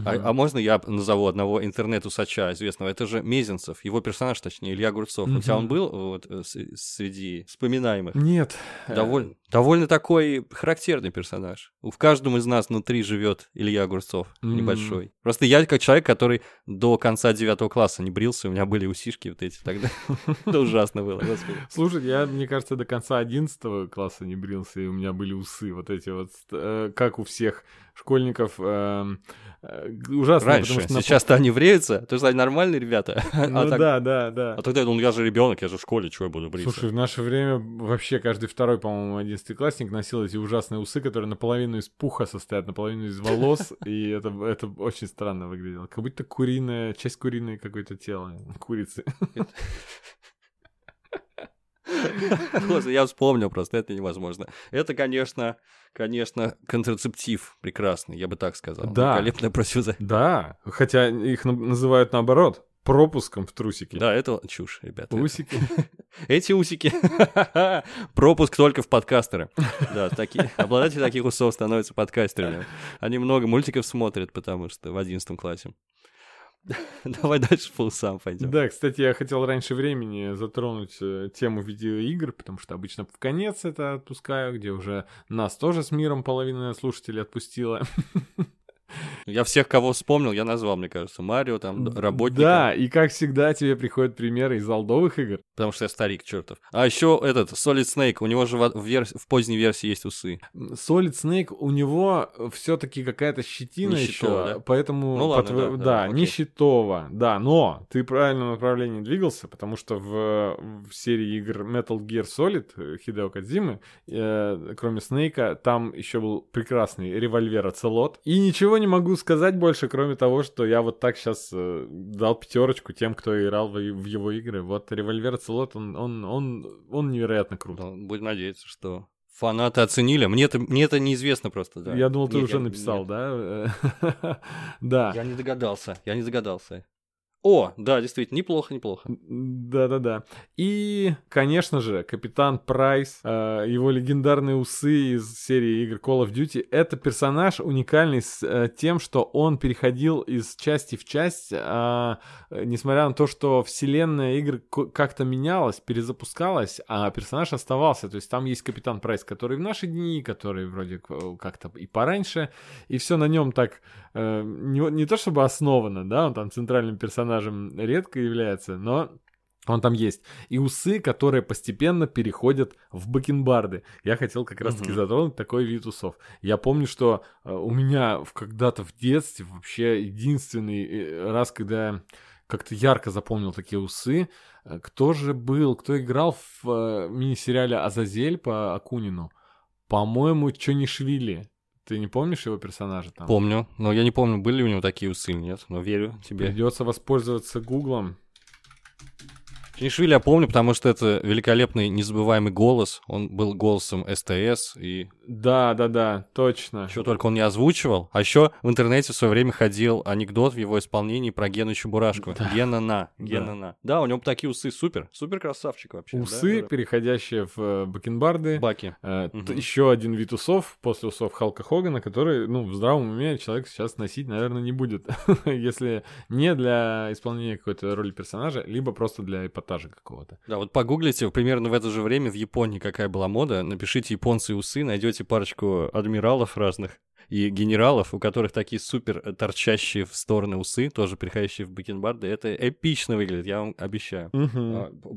А, а можно я назову одного интернет-усача известного? Это же Мезенцев, его персонаж, точнее, Илья Огурцов. У тебя он был вот, э, среди вспоминаемых? Нет. э, Довольно, довольно такой характерный персонаж. В каждом из нас внутри живет Илья Огурцов М. небольшой. Просто я как человек, который до конца девятого класса не брился, у меня были усишки вот эти тогда. Это ужасно было. Слушай, я, мне кажется, до конца 11 класса не брился, и у меня были усы вот эти вот, э, как у всех школьников. эм, э, ужасно, Раньше, потому что... сейчас-то они бреются, то есть они нормальные ребята. Ну А так- да, да, да. а тогда я думал, я же ребенок, я же в школе, чего я буду бриться? Слушай, в наше время вообще каждый второй, по-моему, одиннадцатиклассник носил эти ужасные усы, которые наполовину из пуха состоят, наполовину из волос, и это, это очень странно выглядело. Как будто куриная, часть куриной какое-то тело курицы. Я вспомнил просто, это невозможно. Это, конечно, конечно, контрацептив прекрасный, я бы так сказал. Да. Великолепная противоза- Да, хотя их на- называют наоборот пропуском в трусики. Да, это чушь, ребята. Усики. Эти усики. Пропуск только в подкастеры. Да, такие, обладатели таких усов становятся подкастерами. Они много мультиков смотрят, потому что в 11 классе. Давай дальше по усам пойдем. Да, кстати, я хотел раньше времени затронуть э, тему видеоигр, потому что обычно в конец это отпускаю, где уже нас тоже с миром половина слушателей отпустила. Я всех, кого вспомнил, я назвал, мне кажется. Марио, там, работника. Да, и как всегда тебе приходят примеры из алдовых игр. Потому что я старик, чертов. А еще этот, Solid Snake, у него же в, в вер- в поздней версии есть усы. Solid Snake, у него все-таки какая-то щетина Не еще, да? поэтому... Ну ладно, тво- да, да, да, не окей. щитово, да, но ты в правильном направлении двигался, потому что в, в серии игр Metal Gear Solid э, Хидео Кадзимы, э, кроме Снейка, там еще был прекрасный револьвер Оцелот. И ничего не могу сказать больше, кроме того, что я вот так сейчас дал пятерочку тем, кто играл в, в его игры. Вот револьвер Оцелот, он, он, он, он невероятно крут. Ну, будем надеяться, что фанаты оценили. Мне это, мне это неизвестно просто, да. Я думал, ты Нет, уже я- написал, нет. да? Да. Я не догадался, я не догадался. О, да, действительно, неплохо, неплохо. Да-да-да. И, конечно же, Капитан Прайс, э, его легендарные усы из серии игр Call of Duty, это персонаж уникальный с э, тем, что он переходил из части в часть, э, несмотря на то, что вселенная игр как-то менялась, перезапускалась, а персонаж оставался. То есть там есть Капитан Прайс, который в наши дни, который вроде к- как-то и пораньше, и все на нем так э, не, не то чтобы основано, да, он там центральным персонажем редко является, но он там есть. И усы, которые постепенно переходят в бакенбарды. Я хотел как раз-таки Мгм. затронуть такой вид усов. Я помню, что э, у меня когда-то в детстве вообще единственный э, раз, когда я как-то ярко запомнил такие усы, э, кто же был, кто играл в мини-сериале «Азазель» по Акунину? По-моему, Чонишвили. Ты не помнишь его персонажа там? Помню, но я не помню, были у него такие усы нет, но верю тебе. Придется воспользоваться гуглом. Ченишвили я помню, потому что это великолепный, незабываемый голос. Он был голосом СТС, и Да, да, да, точно. что только он не озвучивал. А еще в интернете в свое время ходил анекдот в его исполнении про Гену Чебурашку. Гена на, Гена на. Да, у него такие усы супер, супер красавчик вообще. да, Усы, да, да. переходящие в э, бакенбарды. Баки. Э, Мгм. Еще один вид усов после усов Халка Хогана, который, ну, в здравом уме человек сейчас носить, наверное, не будет. Если не для исполнения какой-то роли персонажа, либо просто для эпатажа какого-то. Да, вот погуглите примерно в это же время в Японии какая была мода. Напишите японцы усы, найдете парочку адмиралов разных и генералов, у которых такие супер э, торчащие в стороны усы, тоже переходящие в бакенбарды. Это эпично выглядит, я вам обещаю.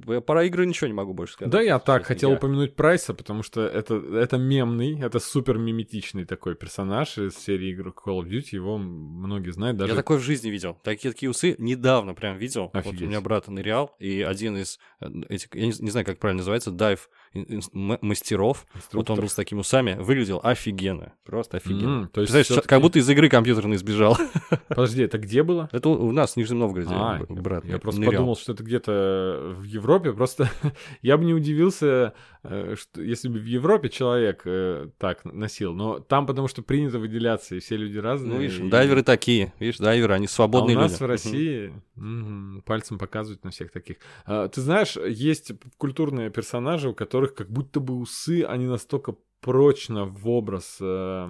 П- Про игры ничего не могу больше сказать. Да, я так хотел я- упомянуть Прайса, потому что это, это мемный, это супер миметичный такой персонаж из серии игр Call of Duty. Его многие знают, даже Я такое в жизни видел. Такие, такие усы недавно прям видел. Вот Офигеть. у меня брат нырял, и один из э, этих, я не, не знаю, как правильно называется, дайв мастеров, вот он был с такими усами, выглядел офигенно. Просто офигенно. М, то есть Представляешь, как будто из игры компьютерной сбежал. Подожди, это где было? Это у нас вНижнем Новгороде А, брат. я просто нырял. подумал, что это где-то в Европе. Просто я бы не удивился, э, что, если бы в Европе человек э, так носил. Но там потому что принято выделяться, и все люди разные. Ну, видишь, и- дайверы такие, видишь, дайверы, они А у свободные нас люди. в России мгм, пальцем показывают на всех таких. А, ты знаешь, есть культурные персонажи, у которых как будто бы усы, они настолько прочно в образ э,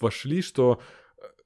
вошли, что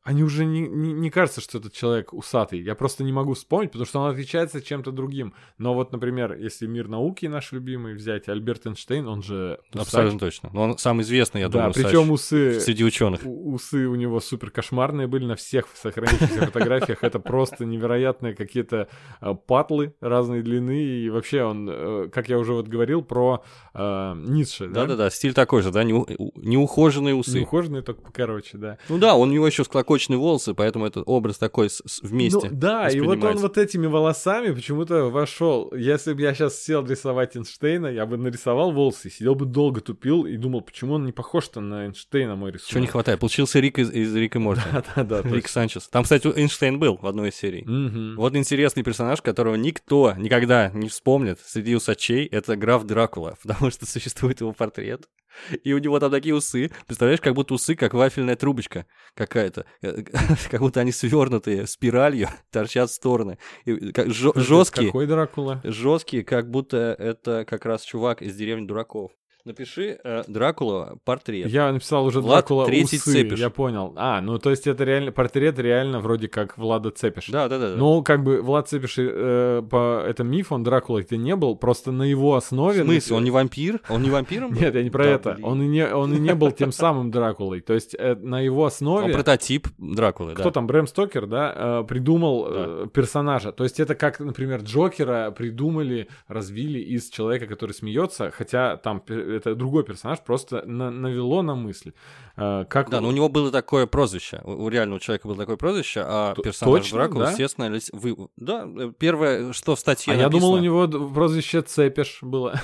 они уже не, не, не кажется, что этот человек усатый. Я просто не могу вспомнить, потому что он отличается чем-то другим. Но вот, например, если мир науки наш любимый взять, Альберт Эйнштейн, он же Мгм. усач. Абсолютно точно. Но он самый известный, я Да, думаю, причем усы среди ученых. усы у него супер кошмарные были на всех сохранившихся фотографиях. Это просто невероятные какие-то э, патлы разной длины. И вообще он, э, как я уже вот говорил, про э, Ницше, да? Да-да-да, стиль такой же, да, неухоженные усы. Неухоженные, только покороче, да. Ну да, он, у него еще склокоченные волосы, поэтому этот образ такой с- с- вместе. Ну, да, и вот он вот этими волосами почему-то вошел. Если бы я сейчас сел рисовать Эйнштейна, я бы нарисовал волосы, сидел бы долго тупил и думал, почему он не похож-то на Эйнштейна, мой рисунок. Чего не хватает? Получился Рик из, из Рика и Морти. Да-да-да. Рик Санчес. Там, кстати, Эйнштейн был в одной из серий. Вот интересный персонаж, которого никто никогда не вспомнит среди усачей, это граф Дракула, потому что существует его портрет. И у него там такие усы. Представляешь, как будто усы, как вафельная трубочка какая-то. Э, Как будто они свернутые спиралью, торчат в стороны. И как жё- жесткие. Какой Дракула? Жесткие, как будто это как раз чувак из деревни дураков. Напиши э, Дракула портрет. Я написал уже Влад Дракула Третий усы, Цепиш. я понял. А, ну то есть это реально, портрет реально вроде как Влада Цепиш. Да, да, да. да. Ну, как бы Влад Цепиш, э, по, это миф, он Дракула это не был, просто на его в основе... смысле, он не вампир? Он не вампиром был? Нет, я не про Да, это. блин. Он и, не, он и не был тем самым Дракулой. То есть э, на его Он основе... прототип Дракулы, да. Кто там, Брэм Стокер, да, э, придумал э, персонажа. То есть это как, например, Джокера придумали, развили из человека, который смеется, хотя там это другой персонаж, просто на- навело на мысль. Э, как Да, но у него было такое прозвище. У у реального человека было такое прозвище, а Т- персонаж точно, Дракулы, да? естественно, лис- вы... Да, первое, что в статье А я думал, у написано. него прозвище Цепиш было.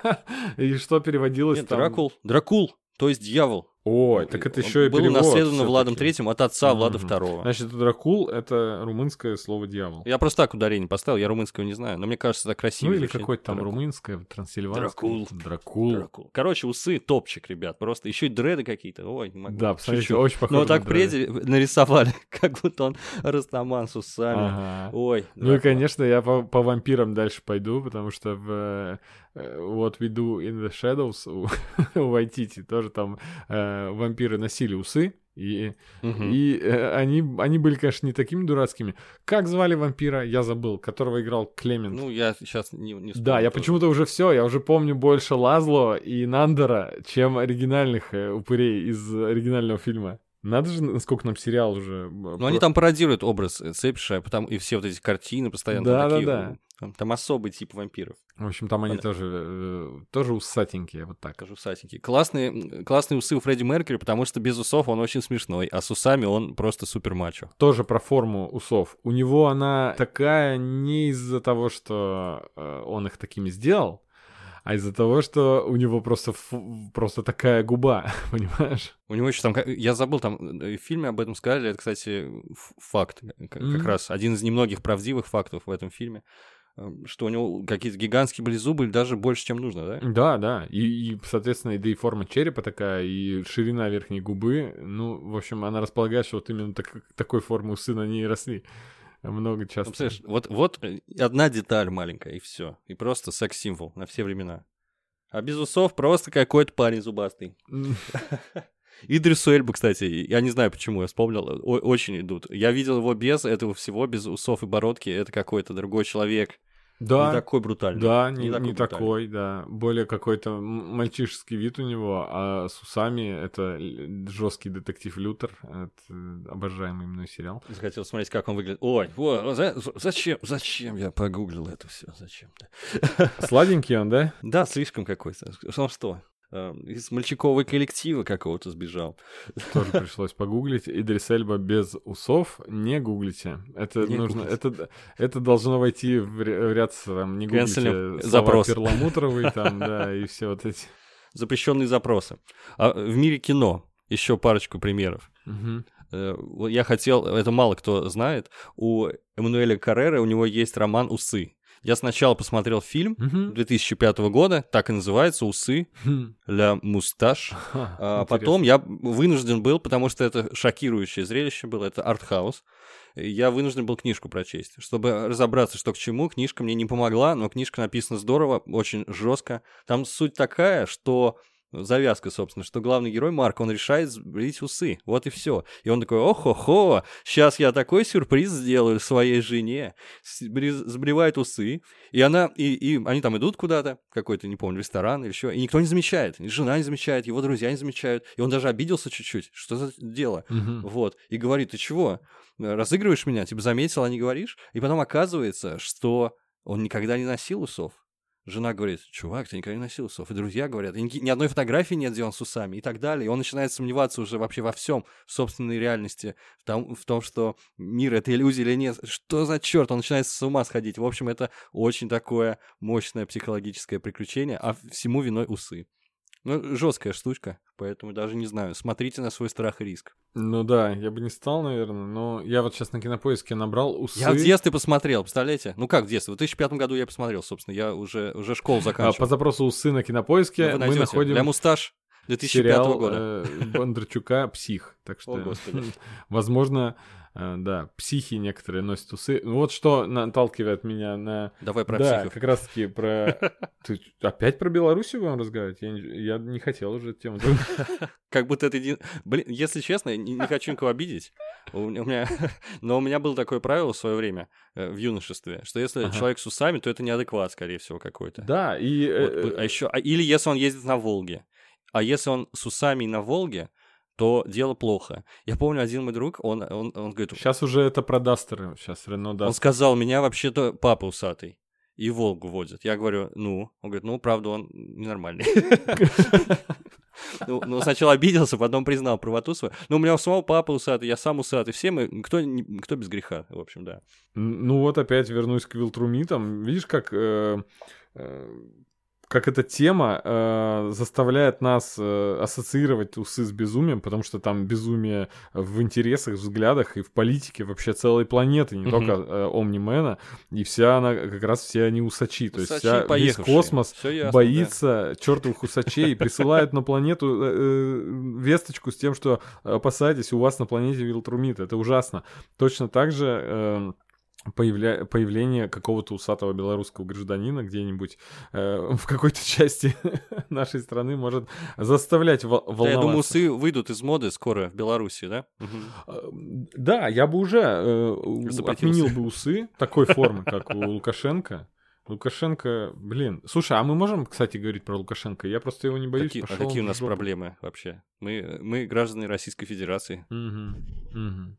И что переводилось Нет, там? Дракул. Дракул, то есть дьявол. Ой, так это еще и Было перевод наследовано. Владом Третьим от отца Влада Мгм. Второго. Значит, Дракул — это румынское слово «дьявол». Я просто так ударение поставил, я румынского не знаю, но мне кажется, это красиво. Ну или какое-то там Дракул. румынское, трансильванское. Дракул. Дракул. Дракул. Короче, усы топчик, ребят, просто. Еще и дреды какие-то. Ой, не могу. Да, посмотрите, Шучу. очень похоже Ну, на так преди нарисовали, как будто он Растаман с усами. Ага. Ой. Ну и, конечно, я по, по вампирам дальше пойду, потому что в What We Do in the Shadows у, у Вайтити тоже там э, вампиры носили усы, и, Мгм. и э, они, они были, конечно, не такими дурацкими. Как звали вампира, я забыл, которого играл Клемент. Ну, я сейчас не, не да, вспомню я тоже. почему-то уже все, я уже помню больше Лазло и Нандера, чем оригинальных э, упырей из оригинального фильма. Надо же, насколько нам сериал уже... Ну, они там пародируют образ э, Цепиша, потому и все вот эти картины постоянно Да, там да, такие. да. Там, там особый тип вампиров. В общем, там они Понятно. тоже, э, тоже усатенькие, вот так. Скажу усатенькие. Классные, классные усы у Фредди Меркьюри, потому что без усов он очень смешной, а с усами он просто супер мачо. тоже про форму усов. У него она такая не из-за того, что э, он их такими сделал, а из-за того, что у него просто, фу- просто такая губа, понимаешь? У него еще там, я забыл, там э, в фильме об этом сказали, это, кстати, факт, к- как Мгм. раз один из немногих правдивых фактов в этом фильме. э, что у него какие-то гигантские были зубы, даже больше, чем нужно, да? Да, да. И, и, соответственно, да и форма черепа такая, и ширина верхней губы. Ну, в общем, она располагает, что вот именно так- такой формы усы на ней и росли. Много Ну, часто. представляешь, вот, вот э, одна деталь маленькая, и все. И просто секс-символ на все времена. А без усов просто какой-то парень зубастый. Идрису Эльбу, кстати, я не знаю, почему я вспомнил, о- очень идут. Я видел его без этого всего, без усов и бородки, это какой-то другой человек. Да, Не такой брутальный. да, не, такой не брутальный. такой, да. Более какой-то мальчишеский вид у него, а с усами это жесткий детектив Лютер. Это обожаемый мной сериал. Захотел смотреть, как он выглядит. Ой, во, за- зачем, зачем я погуглил это все, зачем? Сладенький он, да? Да, слишком какой-то. Он что? Э, Из мальчикового коллектива какого-то сбежал. Тоже пришлось погуглить. Идрис Эльба без усов не гуглите. Это Не нужно, гуглите. это, это должно войти в, ря- в ряд, там, не гуглите слова запрос. перламутровый там, да, и все вот эти. Запрещенные запросы. А в мире кино еще парочку примеров. Вот Я хотел, это мало кто знает, у Эммануэля Каррера у него есть роман «Усы». Я сначала посмотрел фильм Мгм. 2005 года, так и называется «Усы» Хм. «Ля Мусташ». А потом я вынужден был, потому что это шокирующее зрелище было, это артхаус. Я вынужден был книжку прочесть. Чтобы разобраться, что к чему, книжка мне не помогла, но книжка написана здорово, очень жестко. Там суть такая, что завязка, собственно, что главный герой Марк, он решает сбрить усы. Вот и все. И он такой, ох-хо-хо, сейчас я такой сюрприз сделаю своей жене. Сбри- Сбривает усы. И она, и, и они там идут куда-то, какой-то, не помню, ресторан или еще, и никто не замечает. И жена не замечает, его друзья не замечают. И он даже обиделся чуть-чуть. Что за дело? Мгм. Вот. И говорит, ты чего? Разыгрываешь меня? Типа заметил, а не говоришь? И потом оказывается, что он никогда не носил усов. Жена говорит, чувак, ты никогда не носил усов. И друзья говорят, и ни, ни одной фотографии нет, где он с усами и так далее. И он начинает сомневаться уже вообще во всем, в собственной реальности, в том, в том, что мир — это иллюзия или нет. Что за черт? Он начинает с ума сходить. В общем, это очень такое мощное психологическое приключение, а всему виной усы. Ну, жесткая штучка, поэтому даже не знаю. Смотрите на свой страх и риск. Ну да, я бы не стал, наверное, но я вот сейчас на кинопоиске набрал усы. Я в детстве посмотрел, представляете? Ну как в детстве? В 2005 году я посмотрел, собственно. Я уже, уже школу А, заканчивал. по запросу усы на кинопоиске Ну, мы находим Для мусташ 2005 сериал года. э, Бондарчука «Псих». Так что, О, Господи. возможно, э, да, психи некоторые носят усы. Ну, Вот что наталкивает меня на... Давай про да, психов. как раз-таки про... Ты опять про Белоруссию будем разговаривать? Я не, я не хотел уже эту тему. Как будто это... Блин, если честно, не, хочу никого обидеть. У меня, но у меня было такое правило в свое время, э, в юношестве, что если Ага. человек с усами, то это неадекват, скорее всего, какой-то. Да, и... Вот, а еще, а- или если он ездит на Волге. А если он с усами на Волге, то дело плохо. Я помню, один мой друг, он, он, он говорит, Сейчас уже это про Дастеры. Сейчас Рено Он Дастер. сказал, меня вообще-то папа усатый. И Волгу водит. Я говорю, ну. Он говорит, ну, правда, он ненормальный. Ну, ну, сначала обиделся, потом признал правоту свою. Но у меня у самого папа усатый, я сам усатый. Все мы, кто, кто без греха, в общем, да. Ну вот опять вернусь к Вилтрумитам. Видишь, как, э, э, как эта тема э, заставляет нас э, ассоциировать усы с безумием, потому что там безумие в интересах, взглядах и в политике вообще целой планеты, не Мгм. только э, Омнимена, и вся она, как раз все они усачи. То есть Усачи вся, весь космос Всё ясно, боится чертовых усачей и присылает на планету э, э, весточку с тем, что опасайтесь, у вас на планете Вилтрумит. Это ужасно. Точно так же э, появля- появление какого-то усатого белорусского гражданина где-нибудь э, в какой-то части нашей страны может заставлять во- Да, волноваться. я думаю, усы выйдут из моды скоро в Беларуси, да? Э, Да, я бы уже э, отменил бы усы такой формы, как у Лукашенко. Лукашенко, блин. Слушай, а мы можем, кстати, говорить про Лукашенко? Я просто его не боюсь. Какие, а какие у нас проблемы вообще? Мы, мы граждане Российской Федерации. Мгм, мгм.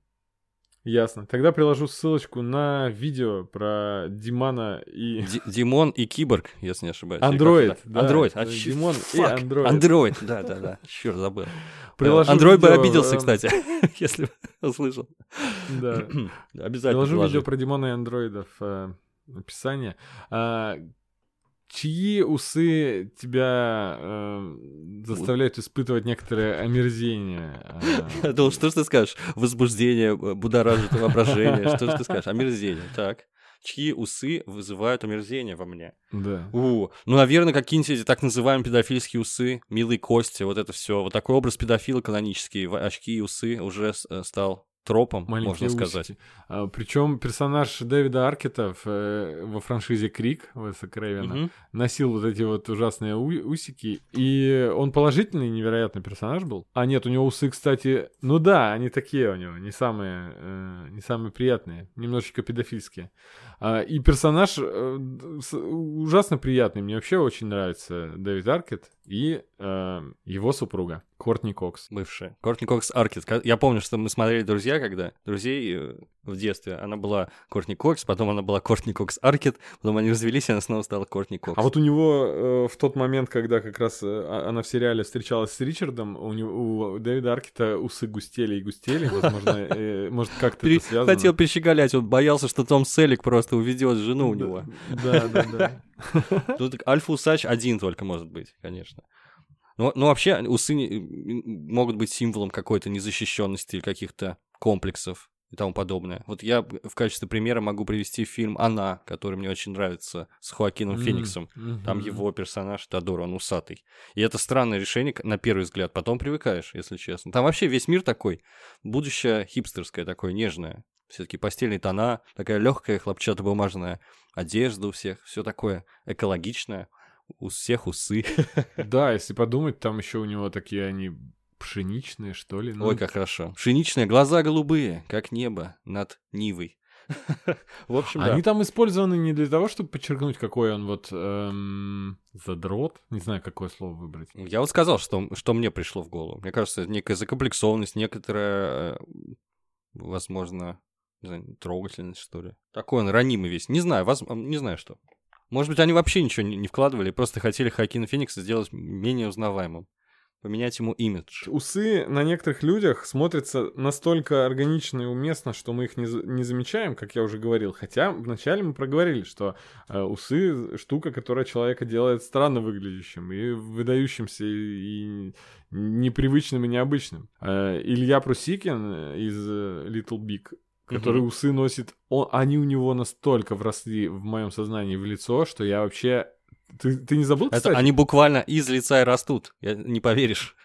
Ясно. Тогда приложу ссылочку на видео про Димана и... Ди- Димон и Киборг, если не ошибаюсь. Андроид, да, Андроид. А, Димон и. Андроид. Андроид, да, да, да. Черт, забыл. Приложу Андроид бы видео, обиделся, эм, кстати, если бы услышал. Да. Обязательно Приложу видео про Димона и андроидов э, описание. Чьи усы тебя э, заставляют испытывать некоторое омерзение? Я думал, что ж ты скажешь? Возбуждение, э, будоражит воображение. Что же ты скажешь? Омерзение. Так. чьи усы вызывают омерзение во мне. Да. У, ну, наверное, какие-нибудь эти так называемые педофильские усы, милые кости, вот это все. Вот такой образ педофила канонический, очки и усы уже э, стал тропом, Маленькие можно сказать. причем персонаж Дэвида Аркета в, э, во франшизе Крик Уэса Крейвена Мгм. носил вот эти вот ужасные у- усики, и он положительный, невероятный персонаж был. А нет, у него усы, кстати, ну да, они такие у него, не самые, э, не самые приятные, немножечко педофильские. А, и персонаж э, с- ужасно приятный, мне вообще очень нравится Дэвид Аркет и э, его супруга Кортни Кокс. Бывшая. Кортни Кокс Аркет. Я помню, что мы смотрели «Друзья», когда друзей э, в детстве. Она была Кортни Кокс, потом она была Кортни Кокс Аркет, потом они развелись, и она снова стала Кортни Кокс. А вот у него э, в тот момент, когда как раз э, а- она в сериале встречалась с Ричардом, у, него, у Дэвида Аркета усы густели и густели, возможно, э, может как-то это связано. Хотел перещеголять, он боялся, что Том Селик просто уведет жену у него. Да, да, да. Тут альфа-усач один только может быть, конечно. Но, но вообще усы могут быть символом какой-то незащищенности или каких-то комплексов и тому подобное. Вот я в качестве примера могу привести фильм «Она», который мне очень нравится, с Хоакином М, Фениксом. Там мгм. его персонаж Тодор, он усатый. И это странное решение, на первый взгляд. Потом привыкаешь, если честно. Там вообще весь мир такой. Будущее хипстерское такое, нежное. Все-таки постельные тона, такая легкая хлопчатобумажная одежда у всех. Все такое экологичное. У всех усы. Да, если подумать, там еще у него такие они пшеничные, что ли. ну, Ой, как хорошо. Пшеничные, глаза голубые, как небо над Нивой. В общем. Они там использованы не для того, чтобы подчеркнуть, какой он вот эм, задрот. Не знаю, какое слово выбрать. Я вот сказал, что, что мне пришло в голову. Мне кажется, некая закомплексованность, некоторая, э, возможно, не знаю, трогательность, что ли. Такой он ранимый весь. Не знаю, воз- не знаю что. Может быть, они вообще ничего не, вкладывали, просто хотели Хакина Феникса сделать менее узнаваемым. Поменять ему имидж. Усы на некоторых людях смотрятся настолько органично и уместно, что мы их не, не замечаем, как я уже говорил. Хотя вначале мы проговорили, что э, усы штука, которая человека делает странно выглядящим и выдающимся и, и непривычным и необычным. Э, Илья Прусикин из э, Little Big который Мгм. усы носит, он, они у него настолько вросли в моем сознании в лицо, что я вообще... Ты, ты не забыл, Это кстати? они буквально из лица и растут. Я, не поверишь.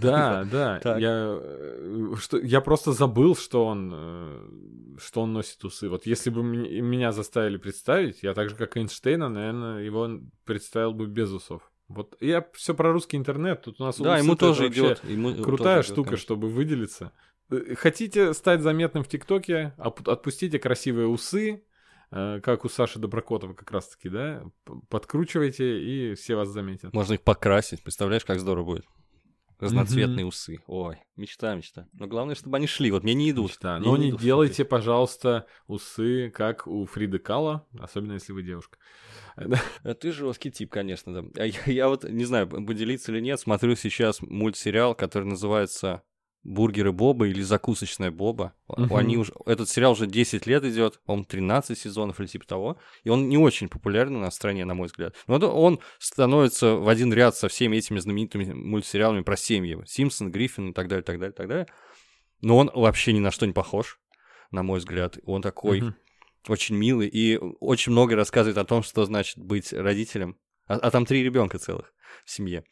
Да, да. Я, э, что, я просто забыл, что он, э, что он носит усы. Вот если бы меня заставили представить, я так же, как Эйнштейна, наверное, его представил бы без усов. Вот я все про русский интернет. Тут у нас Да, усы ему это тоже идет. ему Крутая тоже идет, штука, конечно. чтобы выделиться. Э, Хотите стать заметным в ТикТоке? Отпустите красивые усы, э, как у Саши Доброкотова как раз-таки, да? Подкручивайте, и все вас заметят. Можно их покрасить. Представляешь, как здорово будет? Разноцветные усы. Ой, мечта, мечта. Но главное, чтобы они шли. Вот мне не идут. Мечта. Мне Но не не идут делайте, пожалуйста, усы, как у Фриды Кала, особенно если вы девушка. А Ты жесткий тип, конечно, да. А я, я вот не знаю, поделиться или нет, смотрю сейчас мультсериал, который называется Бургеры Боба или Закусочная Боба. Мгм. Они уже, этот сериал уже 10 лет идет, по-моему, 13 сезонов или типа того. И он не очень популярен у нас в стране, на мой взгляд. Но он становится в один ряд со всеми этими знаменитыми мультсериалами про семьи. Симпсон, Гриффин и так далее, так далее, так далее. Но он вообще ни на что не похож, на мой взгляд. Он такой Мгм. очень милый и очень много рассказывает о том, что значит быть родителем. А, а там три ребенка целых в семье.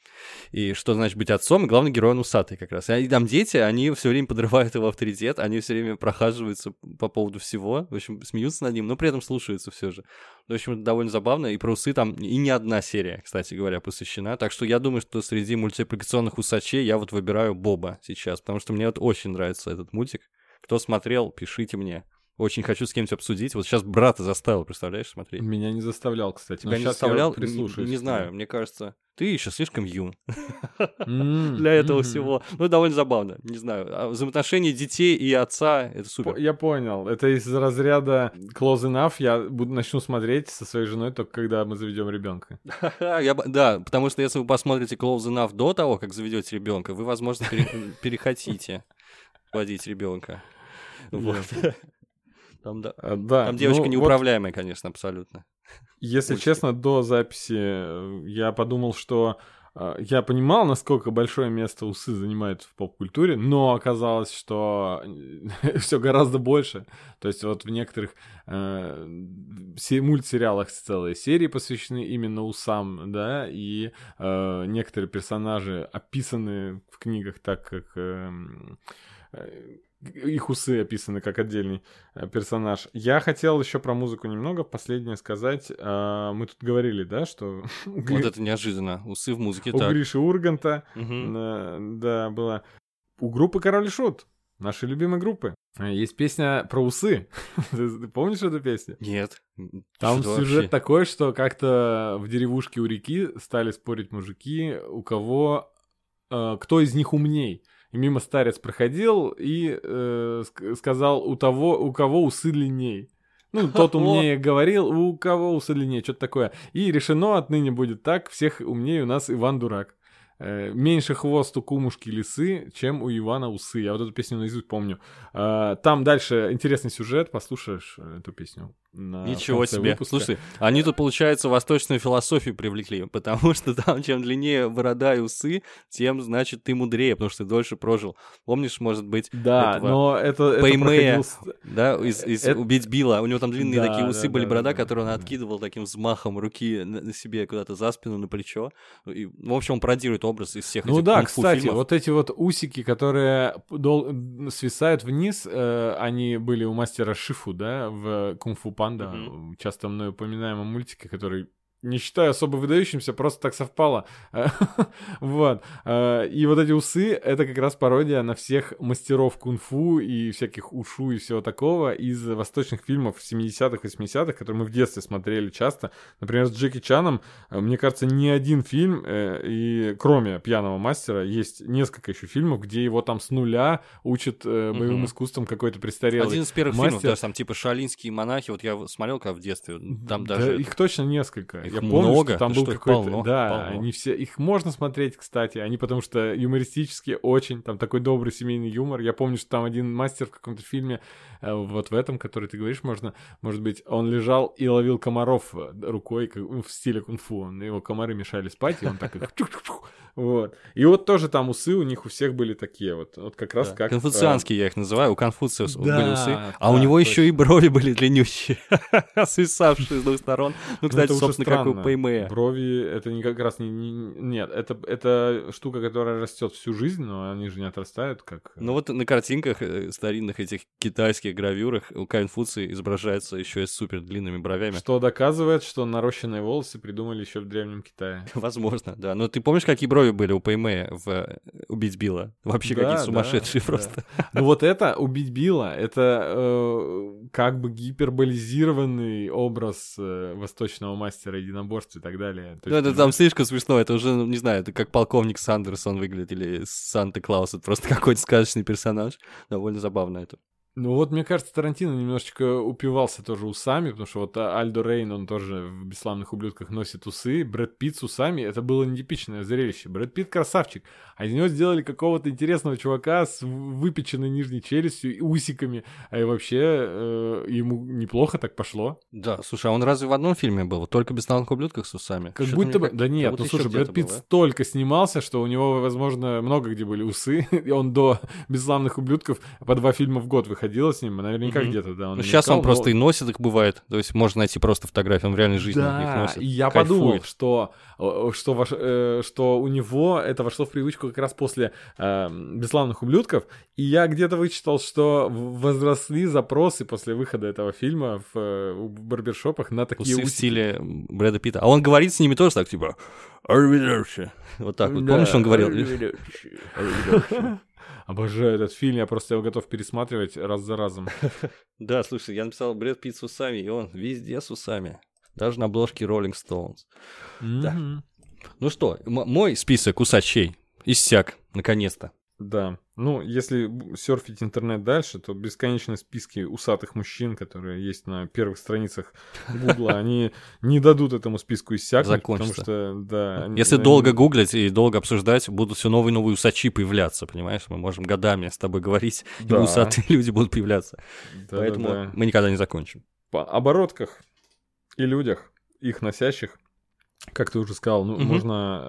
И что значит быть отцом, и главный герой он усатый как раз. И там дети, они все время подрывают его авторитет, они все время прохаживаются по поводу всего, в общем, смеются над ним, но при этом слушаются все же. В общем, это довольно забавно, и про усы там и не одна серия, кстати говоря, посвящена. Так что я думаю, что среди мультипликационных усачей я вот выбираю Боба сейчас, потому что мне вот очень нравится этот мультик. Кто смотрел, пишите мне. Очень хочу с кем-нибудь обсудить. Вот сейчас брата заставил, представляешь, смотреть. Меня не заставлял, кстати. но Тебя не заставлял? Не, прислушаюсь. не знаю, мне кажется, ты еще слишком юн для этого всего. Ну, довольно забавно, не знаю. А взаимоотношения детей и отца — это супер. Я понял. Это из разряда close enough. Я буду начну смотреть со своей женой только когда мы заведем ребенка. Да, потому что если вы посмотрите Close Enough до того, как заведете ребенка, вы, возможно, пере- перехотите водить ребенка. Вот. Там, да. А, да. Там девочка ну, вот неуправляемая, конечно, абсолютно. Если мультики. честно, до записи э, я подумал, что а, я понимал, насколько большое место усы занимают в поп-культуре, но оказалось, что все гораздо больше. То есть вот в некоторых э, се- мультсериалах целые серии посвящены именно усам, да, и э, некоторые персонажи описаны в книгах так, как... эм, э, их усы описаны как отдельный э, персонаж. Я хотел еще про музыку немного последнее сказать. А, Мы тут говорили, да, что Вот это неожиданно. Усы в музыке, у так. Гриши Урганта э, да, было у группы Король Шут, нашей любимой группы. э, Есть песня про усы. Ты помнишь эту песню? Нет. Там Что сюжет вообще? такой, что как-то в деревушке у реки стали спорить мужики, у кого кто из них умней. И мимо старец проходил и э, ск- сказал, у того, у кого усы длинней. Ну, тот умнее говорил, у кого усы длиннее, что-то такое. И решено отныне будет так, всех умнее у нас Иван Дурак. Э, меньше хвост у кумушки лисы, чем у Ивана усы. Я вот эту песню наизусть помню. А, там дальше интересный сюжет, послушаешь э, эту песню. Ничего себе. выпуска. Слушай, они тут, получается, восточную философию привлекли, потому что там, чем длиннее борода и усы, тем, значит, ты мудрее, потому что ты дольше прожил. Помнишь, может быть, Да, этого но это, это Пэймэя, проходил да, из, из Это- «Убить Билла». У него там длинные Да, такие усы да, были, да, борода, да, которые он да. откидывал таким взмахом руки на себе куда-то за спину, на плечо. И, в общем, он пародирует образ из всех Ну этих да, кстати, фильмов. вот эти вот усики, которые дол- свисают вниз, э, они были у мастера Шифу, да, в Кунг-фу Панда, Мгм. часто мной упоминаемом мультике, который не считаю особо выдающимся, просто так совпало. вот. Э, И вот эти усы — это как раз пародия на всех мастеров кунг-фу и всяких ушу и всего такого из восточных фильмов 70-х, 80-х, которые мы в детстве смотрели часто. Например, с Джеки Чаном, э, мне кажется, ни один фильм, э, и кроме «Пьяного мастера», есть несколько еще фильмов, где его там с нуля учат боевым искусством какой-то престарелый Один из первых фильмов, даже там типа «Шаолинские монахи», вот я смотрел когда в детстве, там Да, даже... их точно несколько. Их Я помню, много, что там был какой-то... полно, да, полно. они все... Их можно смотреть, кстати. Они потому что юмористические очень. Там такой добрый семейный юмор. Я помню, что там один мастер в каком-то фильме, э, вот в этом, который ты говоришь, можно... Может быть, он лежал и ловил комаров э, рукой как, ну, в стиле кунг-фу. Его комары мешали спать, и он так их... Вот. И вот тоже там усы у них у всех были такие вот. Вот как раз Да. как... э, Конфуцианские я их называю, у Конфуция Да, были усы, а у да, него еще и точно. брови были длиннющие, свисавшие с двух сторон. Ну, Ну, кстати, собственно, как у. Пэймэя. Брови это не как раз не, не- нет, это это штука, которая растет всю жизнь, но они же не отрастают, как. э, Ну вот на картинках э, старинных этих китайских гравюрах у Конфуции изображается еще и с супер длинными бровями. что доказывает, что нарощенные волосы придумали еще в древнем Китае. Возможно, да. Но ты помнишь, какие брови были у Пэймэя в э, «Убить Билла»? Вообще Да, какие да, сумасшедшие да. просто. Ну вот это убить Билла, это э, как бы гиперболизированный образ э, восточного мастера единоборств и так далее. То Ну, есть это там слишком смешно, это уже, не знаю, это как полковник Сандерс он выглядит, или Санта-Клаус, это просто какой-то сказочный персонаж. Довольно забавно это. Ну вот, мне кажется, Тарантино немножечко упивался тоже усами, потому что вот Альдо Рейн, он тоже в «Бесславных ублюдках» носит усы, Брэд Питт с усами, это было нетипичное зрелище. Брэд Питт красавчик, а из него сделали какого-то интересного чувака с выпеченной нижней челюстью и усиками, а и вообще э, ему неплохо так пошло. Да, слушай, а он разве в одном фильме был? Только без «Бесславных ублюдках» с усами? Как Что-то будто бы... Да нет, будто ну слушай, Брэд Питт был, да? столько снимался, что у него, возможно, много где были усы, и он до «Бесславных ублюдков» по два фильма в год выходило с ним, наверняка Мгм. где-то, да. Ну, сейчас он просто но- и носит их, бывает. То есть можно найти просто фотографии, он в реальной жизни их Да, носит. и я Кайфует. подумал, что, э, что, ваш- э, что у него это вошло в привычку как раз после э, «Бесславных ублюдков», и я где-то вычитал, что в- возросли запросы после выхода этого фильма в, э, в барбершопах на такие Усы в усики. стиле Брэда Питта. А он говорит с ними тоже так, типа... Вот так вот. Помнишь, он говорил? Обожаю этот фильм, я просто его готов пересматривать раз за разом. Да, слушай, я написал Брэд Питт с усами, и он везде с усами. Даже на обложке Rolling Stones. Да. Ну что, мой список усачей иссяк, наконец-то. Да. Ну, если серфить интернет дальше, то бесконечные списки усатых мужчин, которые есть на первых страницах Гугла, они не дадут этому списку иссякнуть, потому что, да... Если долго гуглить и долго обсуждать, будут все новые и новые усачи появляться, понимаешь? Мы можем годами с тобой говорить, и усатые люди будут появляться. Поэтому мы никогда не закончим. По оборотках и людях, их носящих, как ты уже сказал, ну, Мгм. можно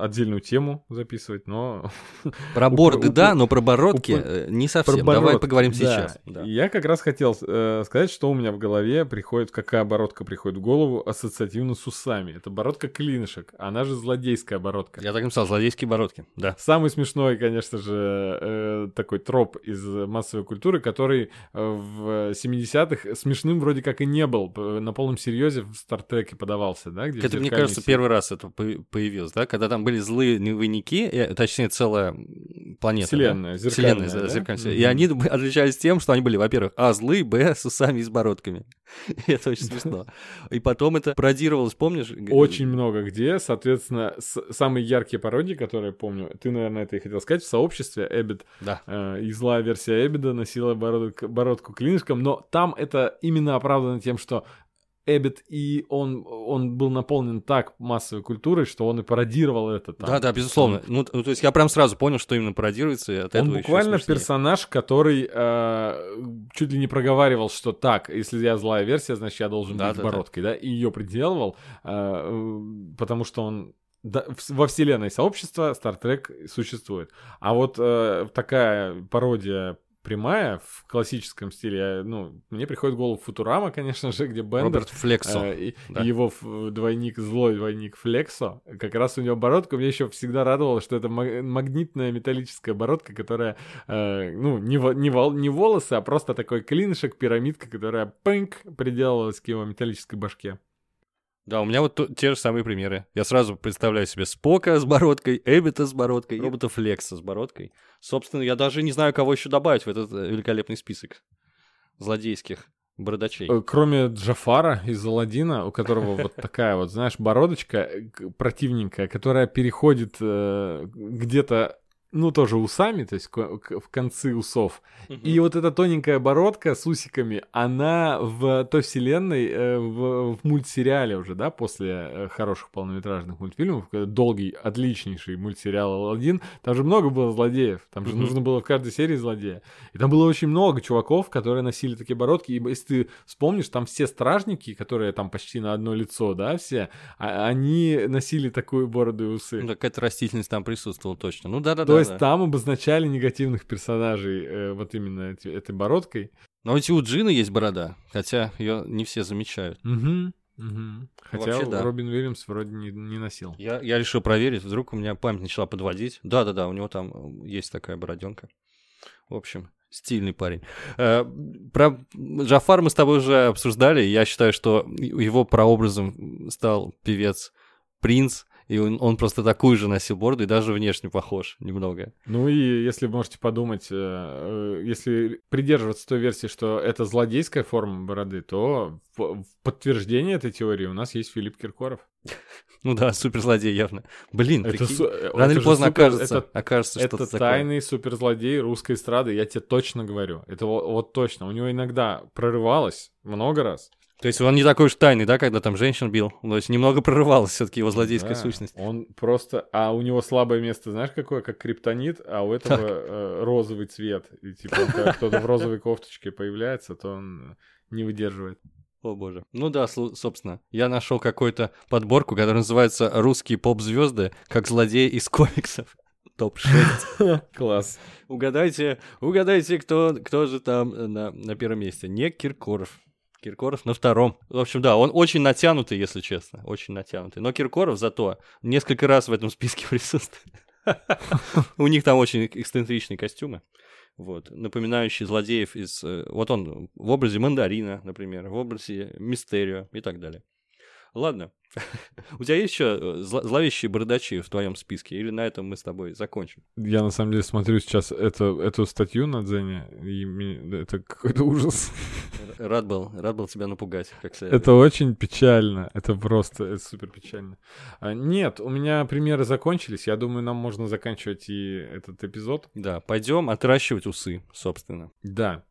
э, отдельную тему записывать, но Про борды, да, но про бородки э, не совсем. Про Давай поговорим да. сейчас. Да. Я как раз хотел э, сказать, что у меня в голове приходит, какая бородка приходит в голову ассоциативно с усами. Это бородка клинышек, она же злодейская бородка. Я так и написал, злодейские бородки, да. Самый смешной, конечно же, э, такой троп из массовой культуры, который в 70-х смешным вроде как и не был. На полном серьезе в Стартреке подавался, да? Где Это, мне зеркальные кажется, все- первый раз это по- появилось, да? Когда там были злые двойники, э, точнее, целая планета. да? Вселенная, зеркальная, Вселенная, да? зеркальная. Мгм. И они отличались тем, что они были, во-первых, а, злые, б, с усами и с бородками. Это очень смешно. И потом это пародировалось, помнишь? Г- Очень много где, соответственно, самые яркие пародии, которые я помню, ты, наверное, это и хотел сказать, в сообществе Эббит Да. э, и злая версия Эббида носила бородок- бородку клинышком, но там это именно оправдано тем, что Эббит и он, он был наполнен так массовой культурой, что он и пародировал это там. Да, да, безусловно. Ну, ну, то есть я прям сразу понял, что именно пародируется, и от Он этого буквально персонаж, который э, чуть ли не проговаривал, что так, если я злая версия, значит я должен Да, быть да, с да. бородкой, да, и ее приделывал, э, потому что он да, во вселенной сообщества Star Trek существует. А вот э, такая пародия прямая в классическом стиле, ну, мне приходит в голову Футурама, конечно же, где Бендер Роберт Флексо. Э, и, да. и его двойник, злой двойник Флексо, как раз у него бородка, мне еще всегда радовало, что это ма- магнитная металлическая бородка, которая, э, ну, не, не, вол- не волосы, а просто такой клинышек, пирамидка, которая пынк приделывалась к его металлической башке. Да, у меня вот то- те же самые примеры. Я сразу представляю себе Спока с бородкой, Эббита с бородкой, робота Флекса с бородкой. Собственно, я даже не знаю, кого еще добавить в этот э, великолепный список злодейских бородачей. Э, Кроме Джафара из Аладдина, у которого вот такая вот, знаешь, бородочка э, противненькая, которая переходит где-то, ну, тоже усами, то есть в концы усов. И вот эта тоненькая бородка с усиками, она в той вселенной, э, в, в мультсериале уже, да, после э, хороших полнометражных мультфильмов, э, долгий, отличнейший мультсериал «Аладдин», там же много было злодеев, там же Мгм. нужно было в каждой серии злодея. И там было очень много чуваков, которые носили такие бородки, и если ты вспомнишь, там все стражники, которые там почти на одно лицо, да, все, а- они носили такую бороду и усы. Ну, какая-то растительность там присутствовала точно. Ну да-да-да. Есть да. там обозначали негативных персонажей э, вот именно эти- этой бородкой. Но ведь и у Джина есть борода, хотя ее не все замечают. Угу. Угу. Хотя Вообще, да. Робин Уильямс вроде не, не носил. Я, я решил проверить, вдруг у меня память начала подводить. Да-да-да, у него там э, есть такая бороденка. В общем, стильный парень. Э, Про Джафар мы с тобой уже обсуждали. Я считаю, что его прообразом стал певец Принц, и он, он просто такую же носил бороду и даже внешне похож немного. Ну и если вы можете подумать, э, э, если придерживаться той версии, что это злодейская форма бороды, то в, подтверждение этой теории у нас есть Филипп Киркоров. Ну да, суперзлодей явно. Блин, Это прикинь, су- рано или поздно супер- окажется, это- окажется Это что-то такое. тайный суперзлодей русской эстрады, я тебе точно говорю. Это вот, вот точно. У него иногда прорывалось много раз. То есть он не такой уж тайный, да, когда там женщин бил? То есть немного прорывалась все-таки его злодейская Да, сущность. Он просто... А у него слабое место, знаешь, какое? Как криптонит, а у этого э, розовый цвет. И типа, когда кто-то в розовой кофточке появляется, то он не выдерживает. О боже. Ну да, собственно, я нашел какую-то подборку, которая называется «Русские поп-звезды как злодеи из комиксов». Топ-6. Класс. Угадайте, угадайте, кто, кто же там э, на, на первом месте. Не Киркоров. Киркоров на втором. В общем, да, он очень натянутый, если честно. Очень натянутый. Но Киркоров зато несколько раз в этом списке присутствует. У них там очень эксцентричные костюмы. Вот, напоминающие злодеев из... э, Вот он в образе Мандарина, например, в образе Мистерио и так далее. Ладно. У тебя есть еще зловещие бородачи в твоем списке? Или на этом мы с тобой закончим? Я на самом деле смотрю сейчас это, эту статью на Дзене, и мне- это какой-то ужас. Рад был, рад был тебя напугать, как следует. Это очень печально. Это просто это супер печально. А, Нет, у меня примеры закончились. Я думаю, нам можно заканчивать и этот эпизод. Да, пойдем отращивать усы, собственно. Да.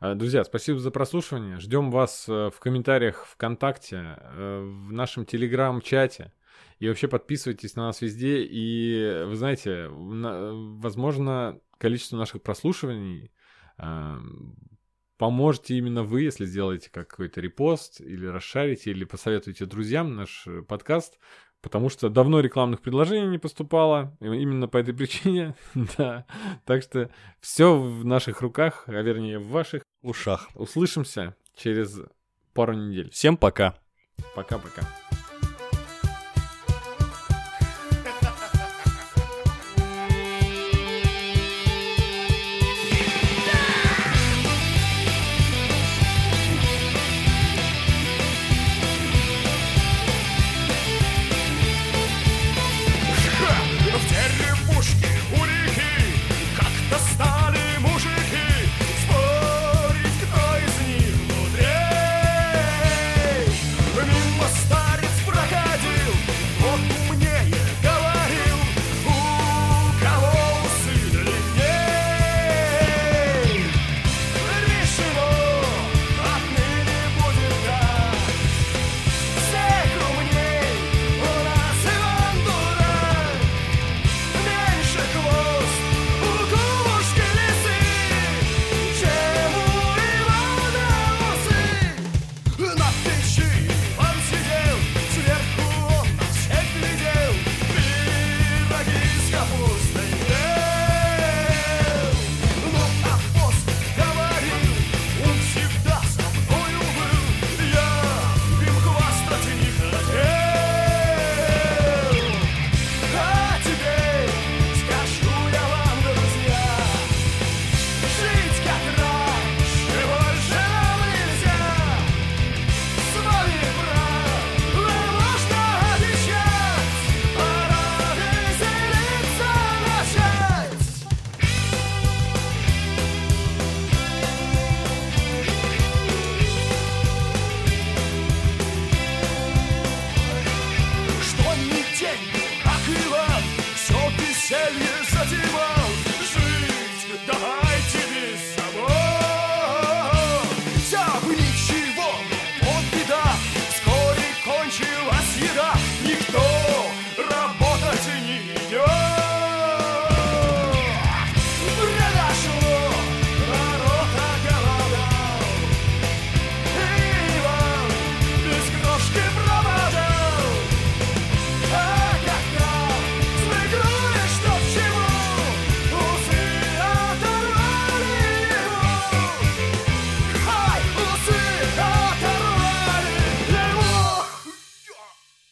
А, Друзья, спасибо за прослушивание. Ждем вас э, в комментариях ВКонтакте, э, в нашем Телеграм-чате. И вообще подписывайтесь на нас везде. И вы знаете, на- возможно, количество наших прослушиваний э, поможете именно вы, если сделаете какой-то репост, или расшарите, или посоветуете друзьям наш э, подкаст потому что давно рекламных предложений не поступало, именно по этой причине, да. Так что все в наших руках, а вернее в ваших ушах. Услышимся через пару недель. Всем пока. Пока-пока.